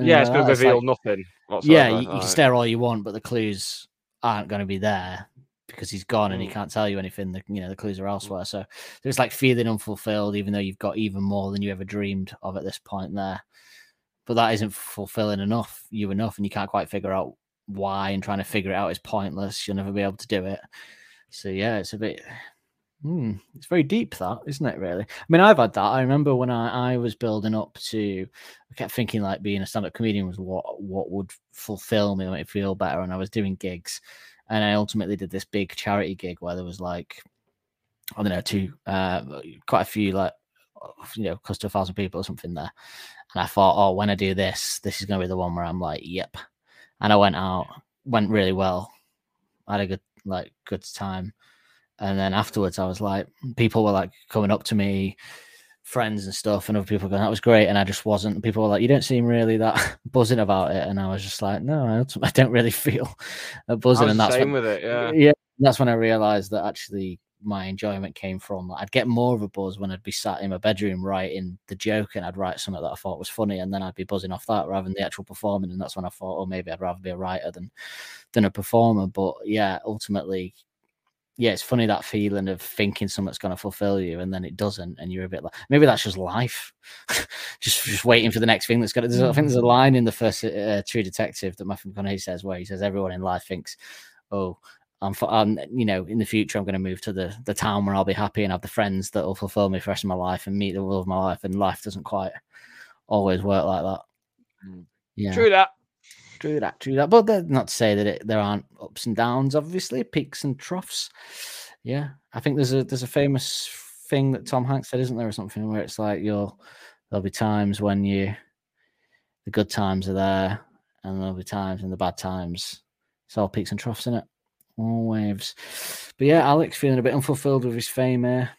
Yeah, it's going to reveal
like-
nothing.
yeah,
whatsoever,
you, you can stare all you want, but the clues aren't going to be there because he's gone and he
Mm.
can't tell you anything. The, you know, the clues are elsewhere. So there's like feeling unfulfilled, even though you've got even more than you ever dreamed of at this point there. But that isn't fulfilling enough, you enough, and you can't quite figure out why. And trying to figure it out is pointless. You'll never be able to do it. So yeah, it's a bit. Hmm, it's very deep, that isn't it? Really. I mean, I've had that. I remember when I, I was building up to, I kept thinking like being a stand-up comedian was what what would fulfill me, make me feel better, and I was doing gigs, and I ultimately did this big charity gig where there was like, I don't know, two, uh, quite a few like, you know, close to a thousand people or something there, and I thought, oh, when I do this, this is gonna be the one where I'm like, yep, and I went out, went really well, I had a good like good time and then afterwards i was like people were like coming up to me friends and stuff and other people going that was great and i just wasn't people were like you don't seem really that buzzing about it and i was just like no i, don't really feel buzzing and that's
same
when,
with it. Yeah.
yeah that's when i realized that actually my enjoyment came from i'd get more of a buzz when i'd be sat in my bedroom writing the joke and i'd write something that i thought was funny and then i'd be buzzing off that rather than the actual performing and that's when i thought oh maybe i'd rather be a writer than than a performer but yeah ultimately yeah, it's funny that feeling of thinking something's going to fulfill you and then it doesn't, and you're a bit like maybe that's just life, just just waiting for the next thing that's going to. I think there's a line in the first uh, True Detective that Matthew McConaughey says where he says everyone in life thinks, "Oh, I'm, f- I'm you know, in the future I'm going to move to the the town where I'll be happy and have the friends that will fulfill me for the rest of my life and meet the love of my life." And life doesn't quite always work like that.
Mm.
Yeah,
True that.
True that, true that. But not to say that it, there aren't ups and downs, obviously, peaks and troughs. Yeah, I think there's a there's a famous thing that Tom Hanks said, isn't there, or something where it's like you'll there'll be times when you the good times are there, and there'll be times and the bad times. It's all peaks and troughs, isn't it? Waves. But yeah, Alex feeling a bit unfulfilled with his fame here.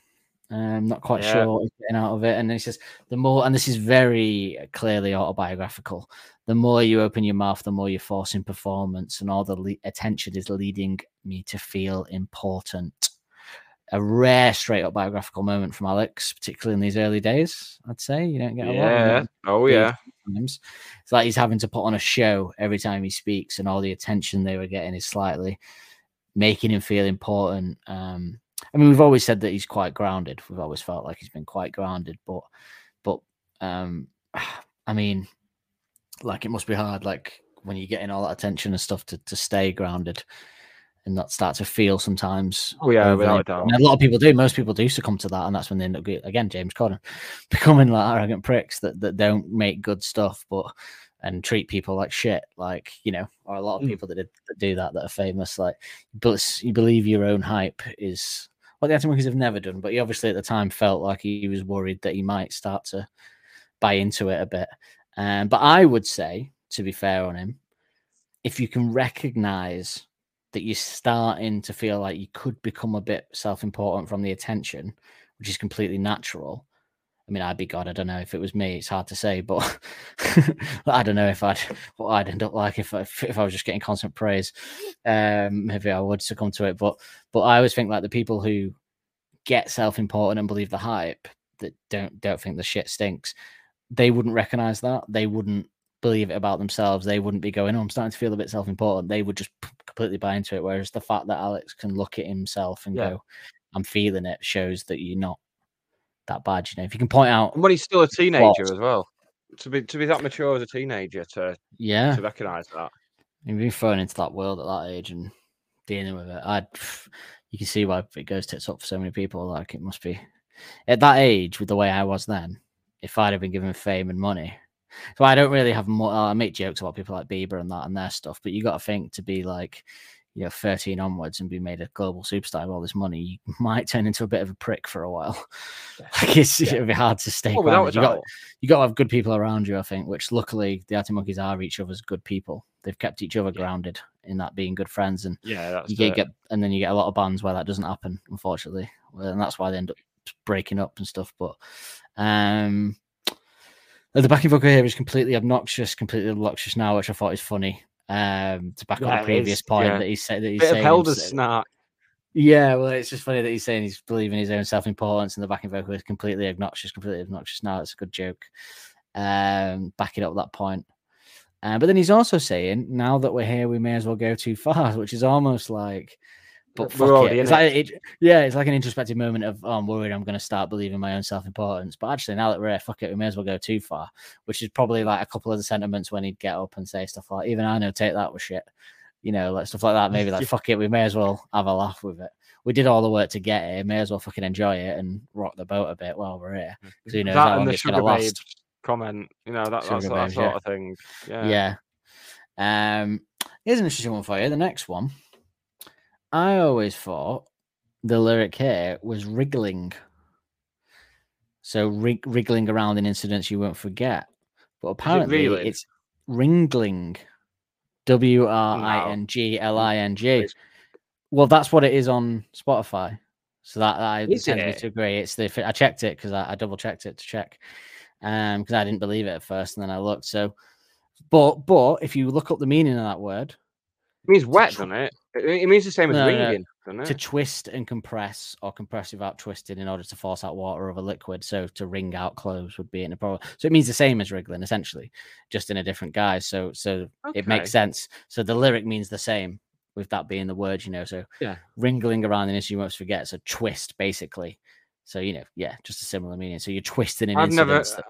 Um, not quite
Yeah.
sure what he's getting out of it. And he says the more, and this is very clearly autobiographical the more you open your mouth, the more you're forcing performance, and all the le- attention is leading me to feel important. A rare straight up biographical moment from Alex, particularly in these early days. I'd say you don't get a lot. of
Yeah.
that
Oh yeah.
times. It's like he's having to put on a show every time he speaks, and all the attention they were getting is slightly making him feel important. Um, I mean, we've always said that he's quite grounded. We've always felt like he's been quite grounded, but, but, um, I mean, like it must be hard, like when you're getting all that attention and stuff, to to stay grounded and not start to feel sometimes.
Oh, yeah, without a doubt.
A lot of people do. Most people do succumb to that, and that's when they end up again, James Corden, becoming like arrogant pricks that that don't make good stuff, but and treat people like shit. Like you know, or a lot of
Mm.
people that, did- that do that that are famous. Like, but you believe your own hype is what the Arctic Monkeys have never done. But he obviously at the time felt like he was worried that he might start to buy into it a bit. Um, but I would say, to be fair on him, if you can recognize that you're starting to feel like you could become a bit self-important from the attention, which is completely natural. I mean, I'd be God. I don't know if it was me. It's hard to say, but I don't know if I'd what I'd end up like if I, if I was just getting constant praise. Um, maybe I would succumb to it. But but I always think like the people who get self-important and believe the hype that don't don't think the shit stinks, they wouldn't recognize that. They wouldn't believe it about themselves. They wouldn't be going, "Oh, I'm starting to feel a bit self-important." They would just completely buy into it. Whereas the fact that Alex can look at himself and
Yeah.
go, "I'm feeling it," shows that you're not that bad. You know, if you can point out,
And when he's still a teenager
What?
as well. To be to be that mature as a teenager to
yeah,
to recognise that.
You've been thrown into that world at that age and dealing with it. I, you can see why it goes tits up for so many people. Like it must be at that age, with the way I was then. If I'd have been given fame and money, so I don't really have more. I make jokes about people like Bieber and that and their stuff, but you got to think to be like, you know, thirteen onwards and be made a global superstar with all this money, you might turn into a bit of a prick for a while. like it's
Yeah.
it'd be hard to stay. Grounded. you got you got to have good people around you, I think, which luckily the Arctic Monkeys are each other's good people. They've kept each other grounded in that being good friends, and
Yeah,
you get, get and then you get a lot of bands where that doesn't happen, unfortunately, and that's why they end up breaking up and stuff. But um, the backing vocal here is completely obnoxious, completely obnoxious now, which I thought is funny. Um, to back on
it
the previous
is,
point
yeah.
that he said that he's
bit
saying
Helder
himself-
snark.
yeah, well, it's just funny that he's saying he's believing his own self importance, and the backing vocal is completely obnoxious, completely obnoxious. Now it's a good joke. Um, backing up that point. Uh, but then he's also saying, now that we're here, we may as well go too far, which is almost like, but fuck
already
it. It's
it.
like, it. Yeah, it's like an introspective moment of, oh, I'm worried I'm going to start believing my own self importance. But actually, now that we're here, fuck it, we may as well go too far, which is probably like a couple of the sentiments when he'd get up and say stuff like, even I know, take that with shit. You know, like stuff like that. Maybe like, fuck it, we may as well have a laugh with it. We did all the work to get here, may as well fucking enjoy it and rock the boat a bit while we're here. 'Cause who knows how
that
long
and the sugar
last.
comment. You know, that, that's
Sugar
that sort
yeah.
of thing. Yeah.
Yeah. Um, here's an interesting one for you. The next one. I always thought the lyric here was wriggling. So rig- wriggling around in incidents you won't forget. But apparently
really?
it's ringling. W R I N G L I N G. Well, that's what it is on Spotify. So that I
Is
tend
it?
to agree. It's the I checked it because I, I double checked it to check. Um, because I didn't believe it at first, and then I looked. So, but but if you look up the meaning of that word,
It means wet, doesn't it? It, means the same as
No, no, no.
doesn't it?
to twist and compress or compress without twisting in order to force out water of a liquid. So to wring out clothes would be in a problem. So it means the same as wriggling, essentially, just in a different guise. So so it makes sense. So the lyric means the same with that being the word, you know. So
Yeah.
wriggling around in this you won't forget. So twist basically. So you know, yeah, just a similar meaning. So you're twisting in
I've never,
that-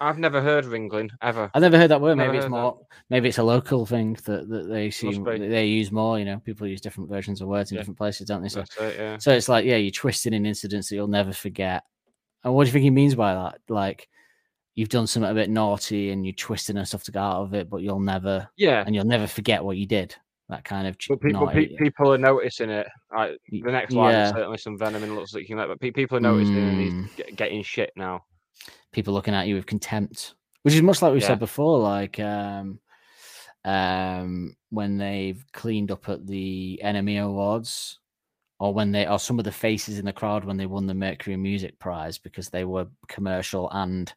I've never heard ringling ever.
I've never heard that word.
Never
Maybe it's
heard that.
more. Maybe it's a local thing that, that they seem they use more. You know, people use different versions of words in
Yeah.
different places, don't they? So,
it, yeah.
so it's like, yeah, you're twisting in incidents that you'll never forget. And what do you think he means by that? Like, you've done something a bit naughty and you're twisting and stuff to get out of it, but you'll never,
Yeah.
and you'll never forget what you did. That kind of
But people,
naughty.
pe- people are noticing it. Like, the next line is
yeah.
certainly some venom and looks like you let, but pe- people are noticing and
Mm.
he's getting shit now.
People looking at you with contempt, which is much like we
Yeah.
said before, like um, um, when they've cleaned up at the NME Awards, or when they, or some of the faces in the crowd when they won the Mercury Music Prize because they were commercial and,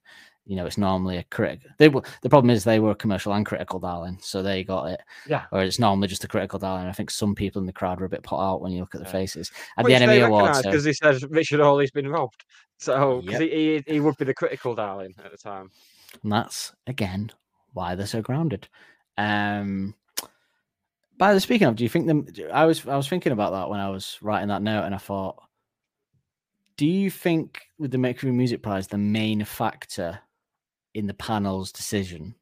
you know, it's normally a critic. They were the problem is they were commercial and critical, darling, so they got it.
Yeah.
Or it's normally just a critical, darling. I think some people in the crowd were a bit put out when you look at the faces at
Which
the NME
they
Awards. so-
because he said Richard Hawley's been robbed. So,
Yep.
he, he, he would be the critical darling at the time.
And that's again why they're so grounded. Um by the speaking of, do you think them I was I was thinking about that when I was writing that note and I thought, do you think with the Mercury Music Prize, the main factor in the panel's decision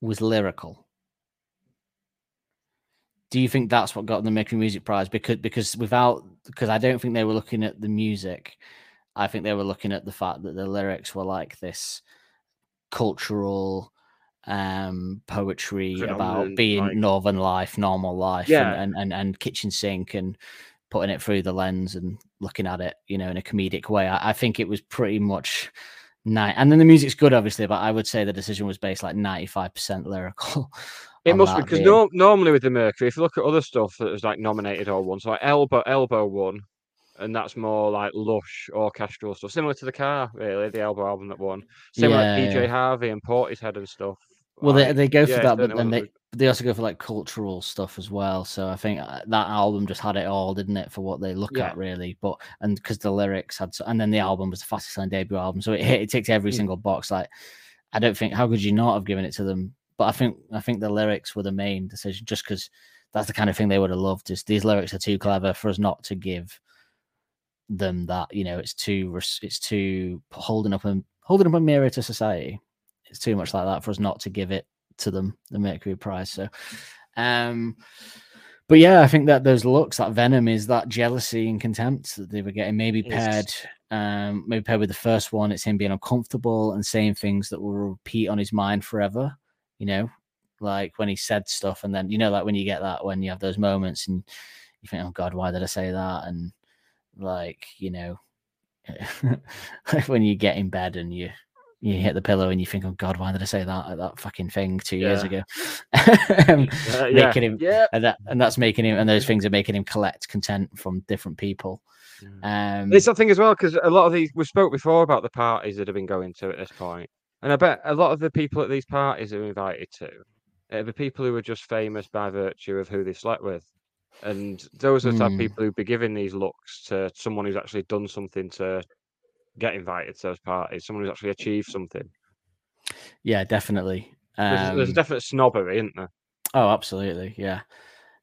was lyrical? Do you think that's what got them the Mercury Music Prize? Because because without because I don't think they were looking at the music. I think they were looking at the fact that the lyrics were like this cultural um poetry about being
like-
northern life, normal life,
Yeah.
and, and, and and kitchen sink and putting it through the lens and looking at it, you know, in a comedic way. I, I think it was pretty much night. And then the music's good, obviously, but I would say the decision was based like ninety five percent lyrical
It must be because no, normally with the Mercury, if you look at other stuff that was like nominated or won, so like Elbow Elbow won, and that's more like lush orchestral stuff, similar to the Car, really, the Elbow album that won. Similar
Yeah,
like PJ
yeah.
Harvey and Portishead and stuff.
Well, they,
like,
they go for
yeah,
that, but then they they also go for like cultural stuff as well. So I think uh, that album just had it all, didn't it, for what they look
Yeah.
at really. But and because the lyrics had, so, and then the album was the fastest selling debut album, so it hit, it ticked every
Mm.
single box. Like, I don't think how could you not have given it to them? But I think I think the lyrics were the main decision, just because that's the kind of thing they would have loved. Is these lyrics are too clever for us not to give them that? You know, it's too it's too holding up a holding up a mirror to society. It's too much like that for us not to give it to them the Mercury Prize. So, um, but yeah, I think that those looks, that venom, is that jealousy and contempt that they were getting. Maybe paired, um, maybe paired with the first one, it's him being uncomfortable and saying things that will repeat on his mind forever. You know, like when he said stuff, and then you know, like when you get that when you have those moments and you think, "Oh God, why did I say that?" And like you know, like when you get in bed and you you hit the pillow and you think, "Oh God, why did I say that that fucking thing two years ago?" Um,
Uh, yeah.
making him
Yeah.
and that and that's making him and those things are making him collect content from different people. Um,
It's something as well because a lot of these we spoke before about the parties that have been going to at this point, and I bet a lot of the people at these parties are invited to are the people who are just famous by virtue of who they slept with, and those are the type of
Hmm.
people who'd be giving these looks to someone who's actually done something to get invited to those parties, someone who's actually achieved something.
yeah, definitely.
There's, there's a
Um,
definite snobbery, isn't there?
Oh, absolutely. Yeah.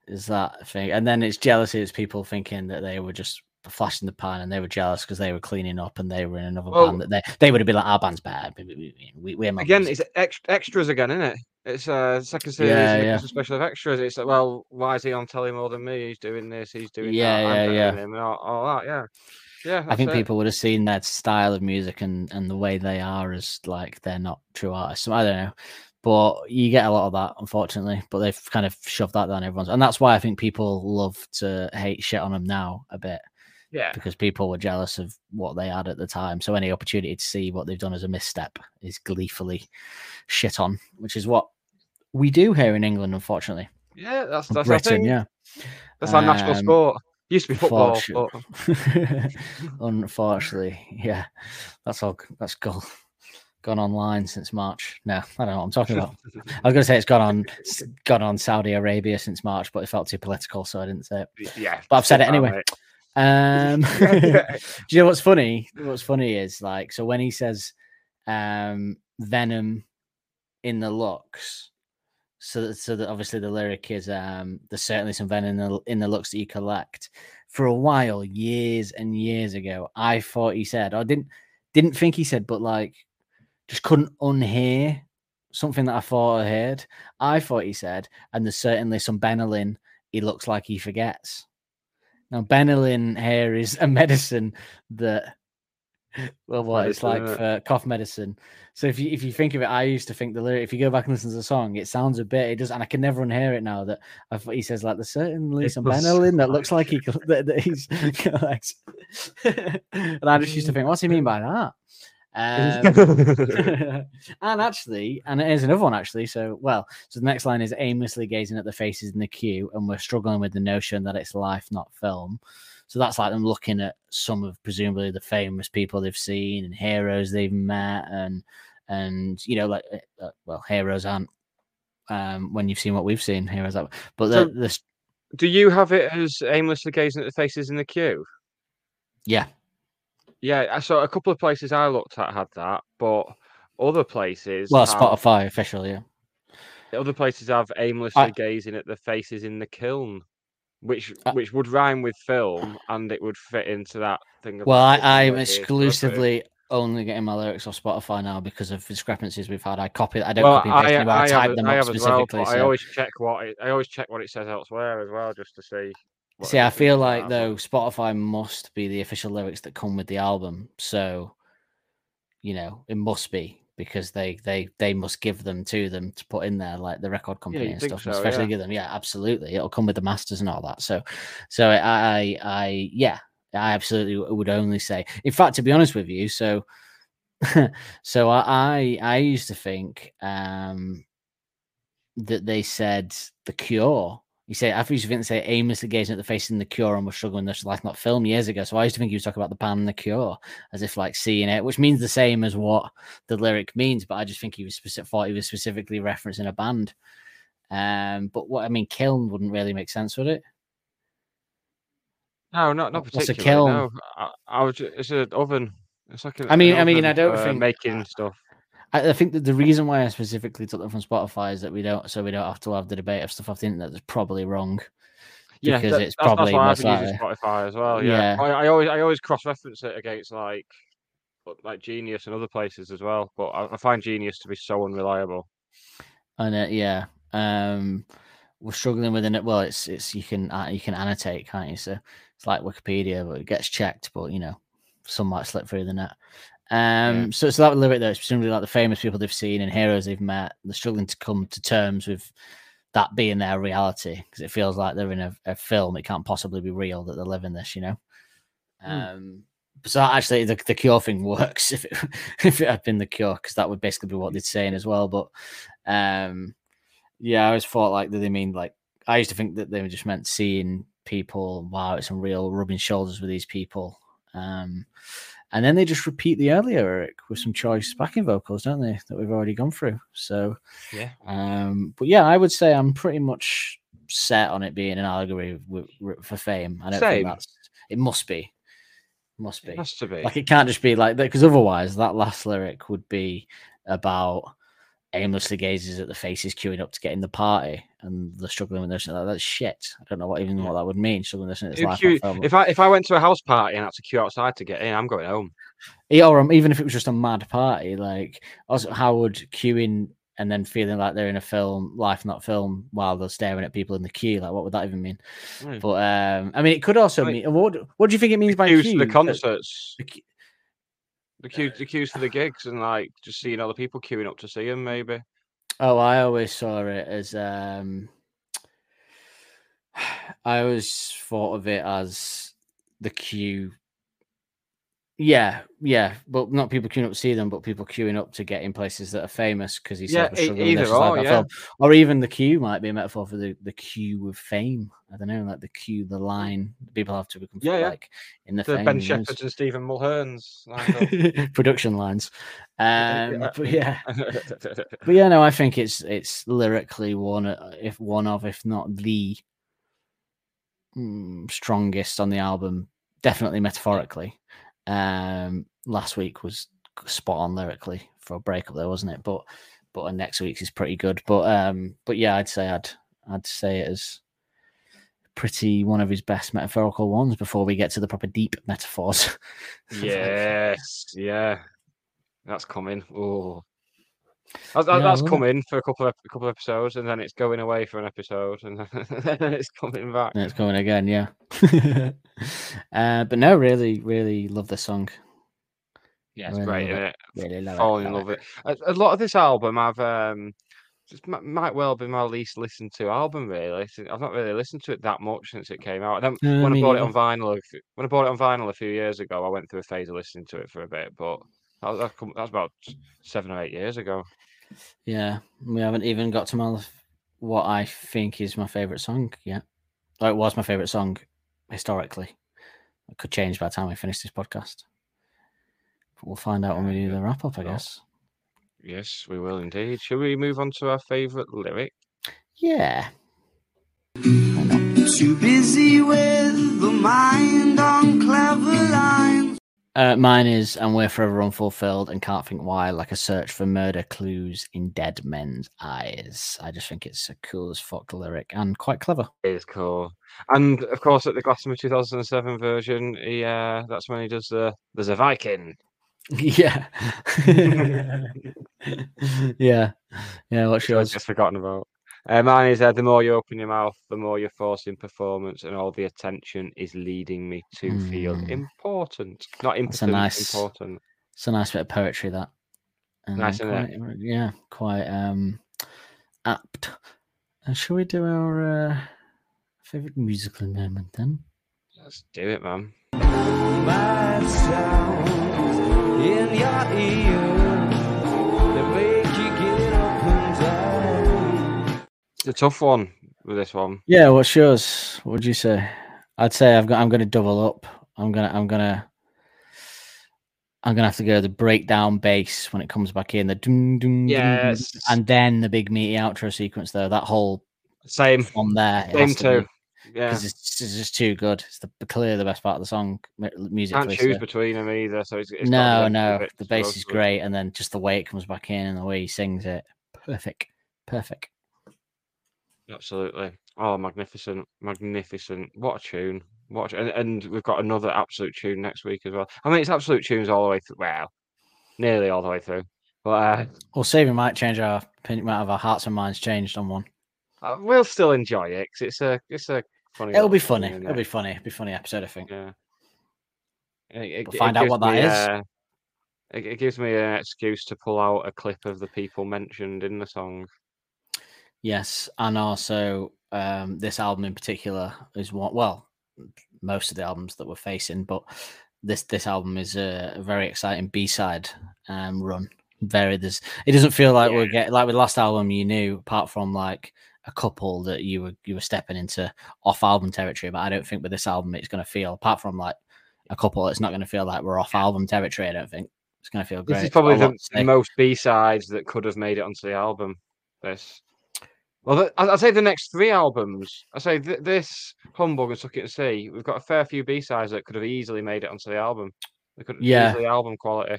Is that thing. And then it's jealousy. It's people thinking that they were just flashing the pan and they were jealous because they were cleaning up and they were in another
Well-
band that they, they would have been like, our band's bad. We, we, we, we're my
Again, it's ex- extras again, isn't it? It's uh second series,
Yeah, yeah.
a special of extras. It's like, well, why is he on telly more than me? He's doing this, he's doing
Yeah,
that.
yeah, yeah.
all, all that. Yeah, yeah.
I think
it.
people would have seen their style of music and, and the way they are as like they're not true artists. I don't know. But you get a lot of that, unfortunately. But they've kind of shoved that down everyone's. And that's why I think people love to hate shit on them now a bit.
Yeah,
because people were jealous of what they had at the time. So any opportunity to see what they've done as a misstep is gleefully shit on, which is what we do here in England, unfortunately.
yeah. That's that's
Britain, yeah.
That's our national
Um,
sport. Used to be football.
Unfortunate-
But
Unfortunately, yeah, that's all. That's gone gone online since March. No, I don't know what I'm talking about. I was going to say it's gone on gone on Saudi Arabia since March, but it felt too political, so I didn't say it.
yeah,
But I've said it anyway.
mate.
Um,
Yeah.
do you know what's funny? What's funny is like so when he says um Venom in the looks, so that, so that obviously the lyric is um there's certainly some venom in the in the looks that you collect. For a while, years and years ago, I thought he said, I didn't didn't think he said, but like just couldn't unhear something that I thought I heard. I thought he said, and there's certainly some Benylin. He looks like he forgets. Now, Benylin here is a medicine that, well, what it's like for cough medicine. So if you if you think of it, I used to think the lyric. If you go back and listen to the song, it sounds a bit. It does, and I can never unhear it now. That I he says like there's certainly
It
some Benylin that looks
like
he that, that he's collects. and I just used to think, what's he mean by that? Um, and actually, and it is another one actually. So, well, so the next line is aimlessly gazing at the faces in the queue, and we're struggling with the notion that it's life, not film. So that's like them looking at some of presumably the famous people they've seen and heroes they've met, and and you know, like uh, uh, well, heroes aren't um when you've seen what we've seen, heroes are, but
So-
the, the
Do you have it as aimlessly gazing at the faces in the queue?
yeah,
Yeah, so a couple of places I looked at had that, but other places,
well,
have,
Spotify official, yeah.
other places have aimlessly gazing at the faces in the kiln, which
Uh,
which would rhyme with film, and it would fit into that thing.
Well, I, I'm
looking at it,
exclusively only getting my lyrics off Spotify now because of discrepancies we've had. I copy, I don't
Well,
copy
I.
I,
I,
type
have,
them
I
up
as well,
specifically.
I always check what it, I always check what it says elsewhere as well, just to see.
See, I feel like though Spotify must be the official lyrics that come with the album, so you know it must be because they they they must give them to them to put in there, like the record company
you'd
and stuff.
so,
especially
yeah.
give them, yeah, absolutely. It'll come with the masters and all that. So, so I I, I yeah, I absolutely would only say. In fact, to be honest with you, so so I I, I used to think um that they said the cure. You say after you think they say aimlessly gazing at the face in the cure and was struggling this like not film years ago. So I used to think he was talking about the band the cure as if like seeing it, which means the same as what the lyric means, but I just think he was specific thought he was specifically referencing a band. Um, but what I mean, kiln wouldn't really make sense, would it?
No, not not particularly.
What's a kiln?
No, I, I was. It's an oven. It's like a,
I mean- I mean, I don't
for
think-
making stuff.
I, I think that the reason why I specifically took them from Spotify is that we don't, so we don't have to have the debate of stuff off the internet that's probably wrong.
Yeah,
because
that-
it's
that's,
probably
that's why I've been using Spotify as well. Yeah,
Yeah.
I, I always I always cross reference it against like like Genius and other places as well. But I, I find Genius to be so unreliable.
And uh, yeah, um, we're struggling with it. Well, it's it's you can uh, you can annotate, can't you? So it's like Wikipedia, but it gets checked. But you know, some might slip through the net. Um, so so that lyric there is presumably like the famous people they've seen and heroes they've met. They're struggling to come to terms with that being their reality because it feels like they're in a, a film. It can't possibly be real that they're living this, you know. Um, so actually, the, the cure thing works if it if it had been the cure because that would basically be what they'd saying as well. But um, yeah, I always thought like, do they mean like? I used to think that they were just meant seeing people. Wow, it's some real rubbing shoulders with these people. Um, and then they just repeat the earlier lyric with some choice backing vocals, don't they? That we've already gone through. So
Yeah.
um, but yeah, I would say I'm pretty much set on it being an allegory with, with, for fame. I don't
Same.
think that's it. Must be, must be.
It has to be.
Like it can't just be like that because otherwise that last lyric would be about aimlessly gazes at the faces queuing up to get in the party and they're struggling with this. Like, that's shit. I don't know what even what that would mean. Struggling with this life.
queue- if I if I went to a house party and had to queue outside to get in, I'm going home.
Yeah, or um, even if it was just a mad party, like also how would queuing and then feeling like they're in a film, life not film, while they're staring at people in the queue, like what would that even mean?
Hmm.
But um, I mean, it could also
Like,
mean what? What do you think it means by queue?
the concerts,
the
the queues, the queues for the gigs, and like just seeing other people queuing up to see him, Maybe.
Oh, I always saw it as um I always thought of it as the queue. Yeah, yeah, but not people queuing up to see them, but people queuing up to get in places that are famous because he says
Yeah,
we're struggling with this,
either or, yeah.
film. Or even the queue might be a metaphor for the, the queue of fame. I don't know, like the queue, the line people have to become
Yeah, yeah.
like in the,
The
fame,
Ben? Shephards and Stephen Mulherns. lined up.
production lines. Um,
Yeah.
but yeah, but yeah, no, I think it's it's lyrically one, uh, if one of, if not the mm, strongest on the album. Definitely metaphorically. Um, last week was spot on lyrically for a breakup, there wasn't it? But but next week's is pretty good. But um, but yeah, I'd say I'd I'd say it as pretty one of his best metaphorical ones before we get to the proper deep metaphors.
yes, yeah, that's coming. Oh, that's,
Yeah,
that's
it.
coming for a couple of a couple of episodes, and then it's going away for an episode, and then it's coming back.
And it's coming again, yeah. uh, but no, really, really love the song.
Yeah, it's
Really
great,
it.
it?
Really love
Falling in
love
with it. A, a lot of this album, I've um, just might well be my least listened to album. Really, I've not really listened to it that much since it came out. And then
Uh,
when I bought it on vinyl, when I bought it on vinyl a few years ago, I went through a phase of listening to it for a bit, but that, that, come- that's about seven or eight years ago.
Yeah, we haven't even got to my what I think is my favorite song yet. Or it was my favorite song historically. It could change by the time we finish this podcast. But we'll find out when we do the wrap up, I guess.
Yes, we will indeed. Shall we move on to our favourite lyric?
Yeah.
Too busy with the mind on clever lines.
Uh, mine is, and we're forever unfulfilled and can't think why, like a search for murder clues in dead men's eyes. I just think it's a cool as fuck lyric and quite clever.
It is cool. And of course, at the Glastonbury 2007 version, he uh, that's when he does the "There's a Viking."
yeah. yeah. Yeah. What's yours?
just forgotten about. Uh, mine is uh, the more you open your mouth, the more you're forcing performance, and all the attention is leading me to feel
Mm.
important, not
That's a
impotent,
nice-
important.
It's a nice bit of poetry that. Um,
Nice, isn't it?
quite, Yeah, quite um apt. Uh, shall we do our uh, favorite musical moment then?
Let's do it, man.
Bad sounds in your ear.
a tough one with this one.
Yeah, what's yours? What would you say? I'd say I've got. I'm going to double up. I'm gonna. I'm gonna. I'm gonna have to go the breakdown bass when it comes back in the doom doom
Yes.
and then the big meaty outro sequence though. That whole
Same,
on there,
same too.
be,
Yeah,
it's, it's just too good. It's the clearly the best part of the song, mu- music.
can't choose
so-
between them either. So it's, it's
no, no,
the bits
the
to
bass is great, and then just the way it comes back in and the way he sings it, perfect, perfect.
Absolutely. Oh, magnificent, magnificent! What a tune! What, a, and, and we've got another absolute tune next week as well. I mean, it's absolute tunes all the way through. Well, nearly all the way through. But uh,
Well, saving might change our opinion, might have our hearts and minds changed on one.
uh, we'll still enjoy it 'cause it's a, it's a funny.
It'll be funny. It'll
it?
be funny. It'll be funny episode, I think.
Yeah. It,
We'll
it
find out what that
me,
is.
uh, it gives me an excuse to pull out a clip of the people mentioned in the song.
Yes, and also um, this album in particular is one. Well, most of the albums that we're facing, but this this album is a, a very exciting B side um, run. Very there's. It doesn't feel like we're getting like with the last album. You knew apart from like a couple that you were you were stepping into off album territory, but I don't think with this album it's going to feel apart from like a couple. It's not going to feel like we're off album territory. I don't think it's going to feel great.
This is
It's got a
probably the,
to
the
say.
most B sides that could have made it onto the album. This. Well, I'd say the next three albums. I say th- this Humbug and Suck It and See. We've got a fair few B sides that could have easily made it onto the album. They could
Yeah.
easily album quality.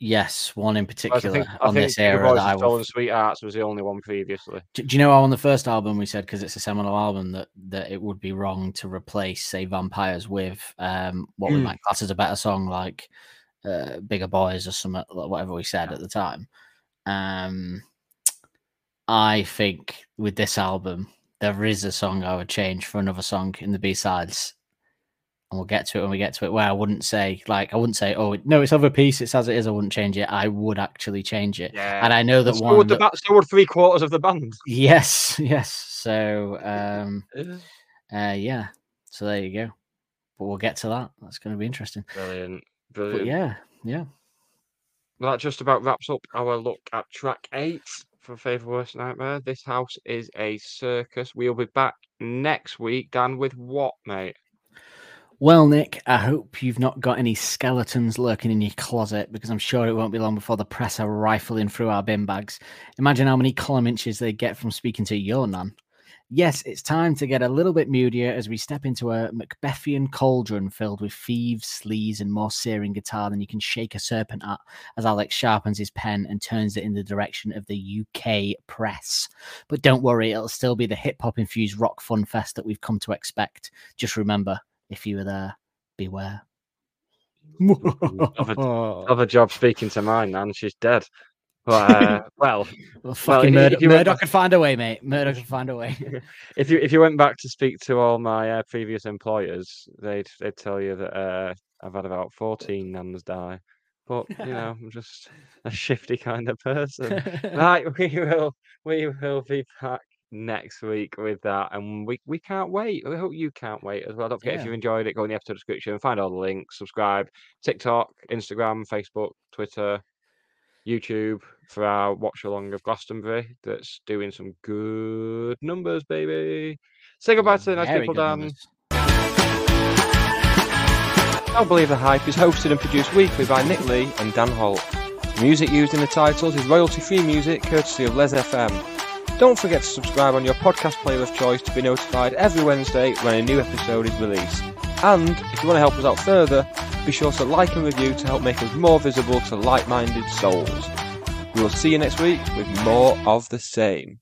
Yes, one in particular
think,
on this era that I will
Sweethearts was the only one previously.
Do, do you know how on the first album we said because it's a seminal album that that it would be wrong to replace say vampires with um what we
Mm.
might class as a better song like uh, bigger boys or something whatever we said at the time. Um, I think with this album there is a song I would change for another song in the B sides. And we'll get to it when we get to it. Where I wouldn't say, like, I wouldn't say, "Oh no, it's other piece. It's as it is." I wouldn't change it. I would actually change it.
Yeah.
And I know that
so
one.
would the
that-
ba- so would three quarters of the band.
Yes, yes. So um uh yeah. So there you go. But we'll get to that. That's gonna be interesting.
Brilliant.
But
Brilliant.
yeah, yeah.
Well, that just about wraps up our look at track eight for Favourite Worst Nightmare. This house is a circus. We'll be back next week, Dan, with what, mate?
Well, Nick, I hope you've not got any skeletons lurking in your closet because I'm sure it won't be long before the press are rifling through our bin bags. Imagine how many column inches they get from speaking to your nan. Yes, it's time to get a little bit moodier as we step into a Macbethian cauldron filled with thieves, sleaze, and more searing guitar than you can shake a serpent at as Alex sharpens his pen and turns it in the direction of the UK press. But don't worry, it'll still be the hip hop infused rock fun fest that we've come to expect. Just remember, if you were there, beware.
A job speaking to mine, Nan. She's dead. But, uh, well,
Well, fucking
if-
Murdoch,
if you
Murdoch could find a way, mate. Murdoch could find a way.
if you if you went back to speak to all my uh, previous employers, they'd they'd tell you that uh, I've had about fourteen nans die. But you know, I'm just a shifty kind of person. right, we will we will be back next week with that, and we we can't wait. We hope you can't wait as well. Don't forget if
Yeah.
you enjoyed it, go in the episode description, find all the links, subscribe, TikTok, Instagram, Facebook, Twitter, YouTube for our watch along of Glastonbury. That's doing some good numbers, baby. Say goodbye to the nice
Very
people, Dan.
numbers.
Don't Believe the Hype is hosted and produced weekly by Nick Lee and Dan Holt. Music used in the titles is royalty free music courtesy of Les FM. Don't forget to subscribe on your podcast player of choice to be notified every Wednesday when a new episode is released. And if you want to help us out further, be sure to like and review to help make us more visible to like minded souls. We will see you next week with more of the same.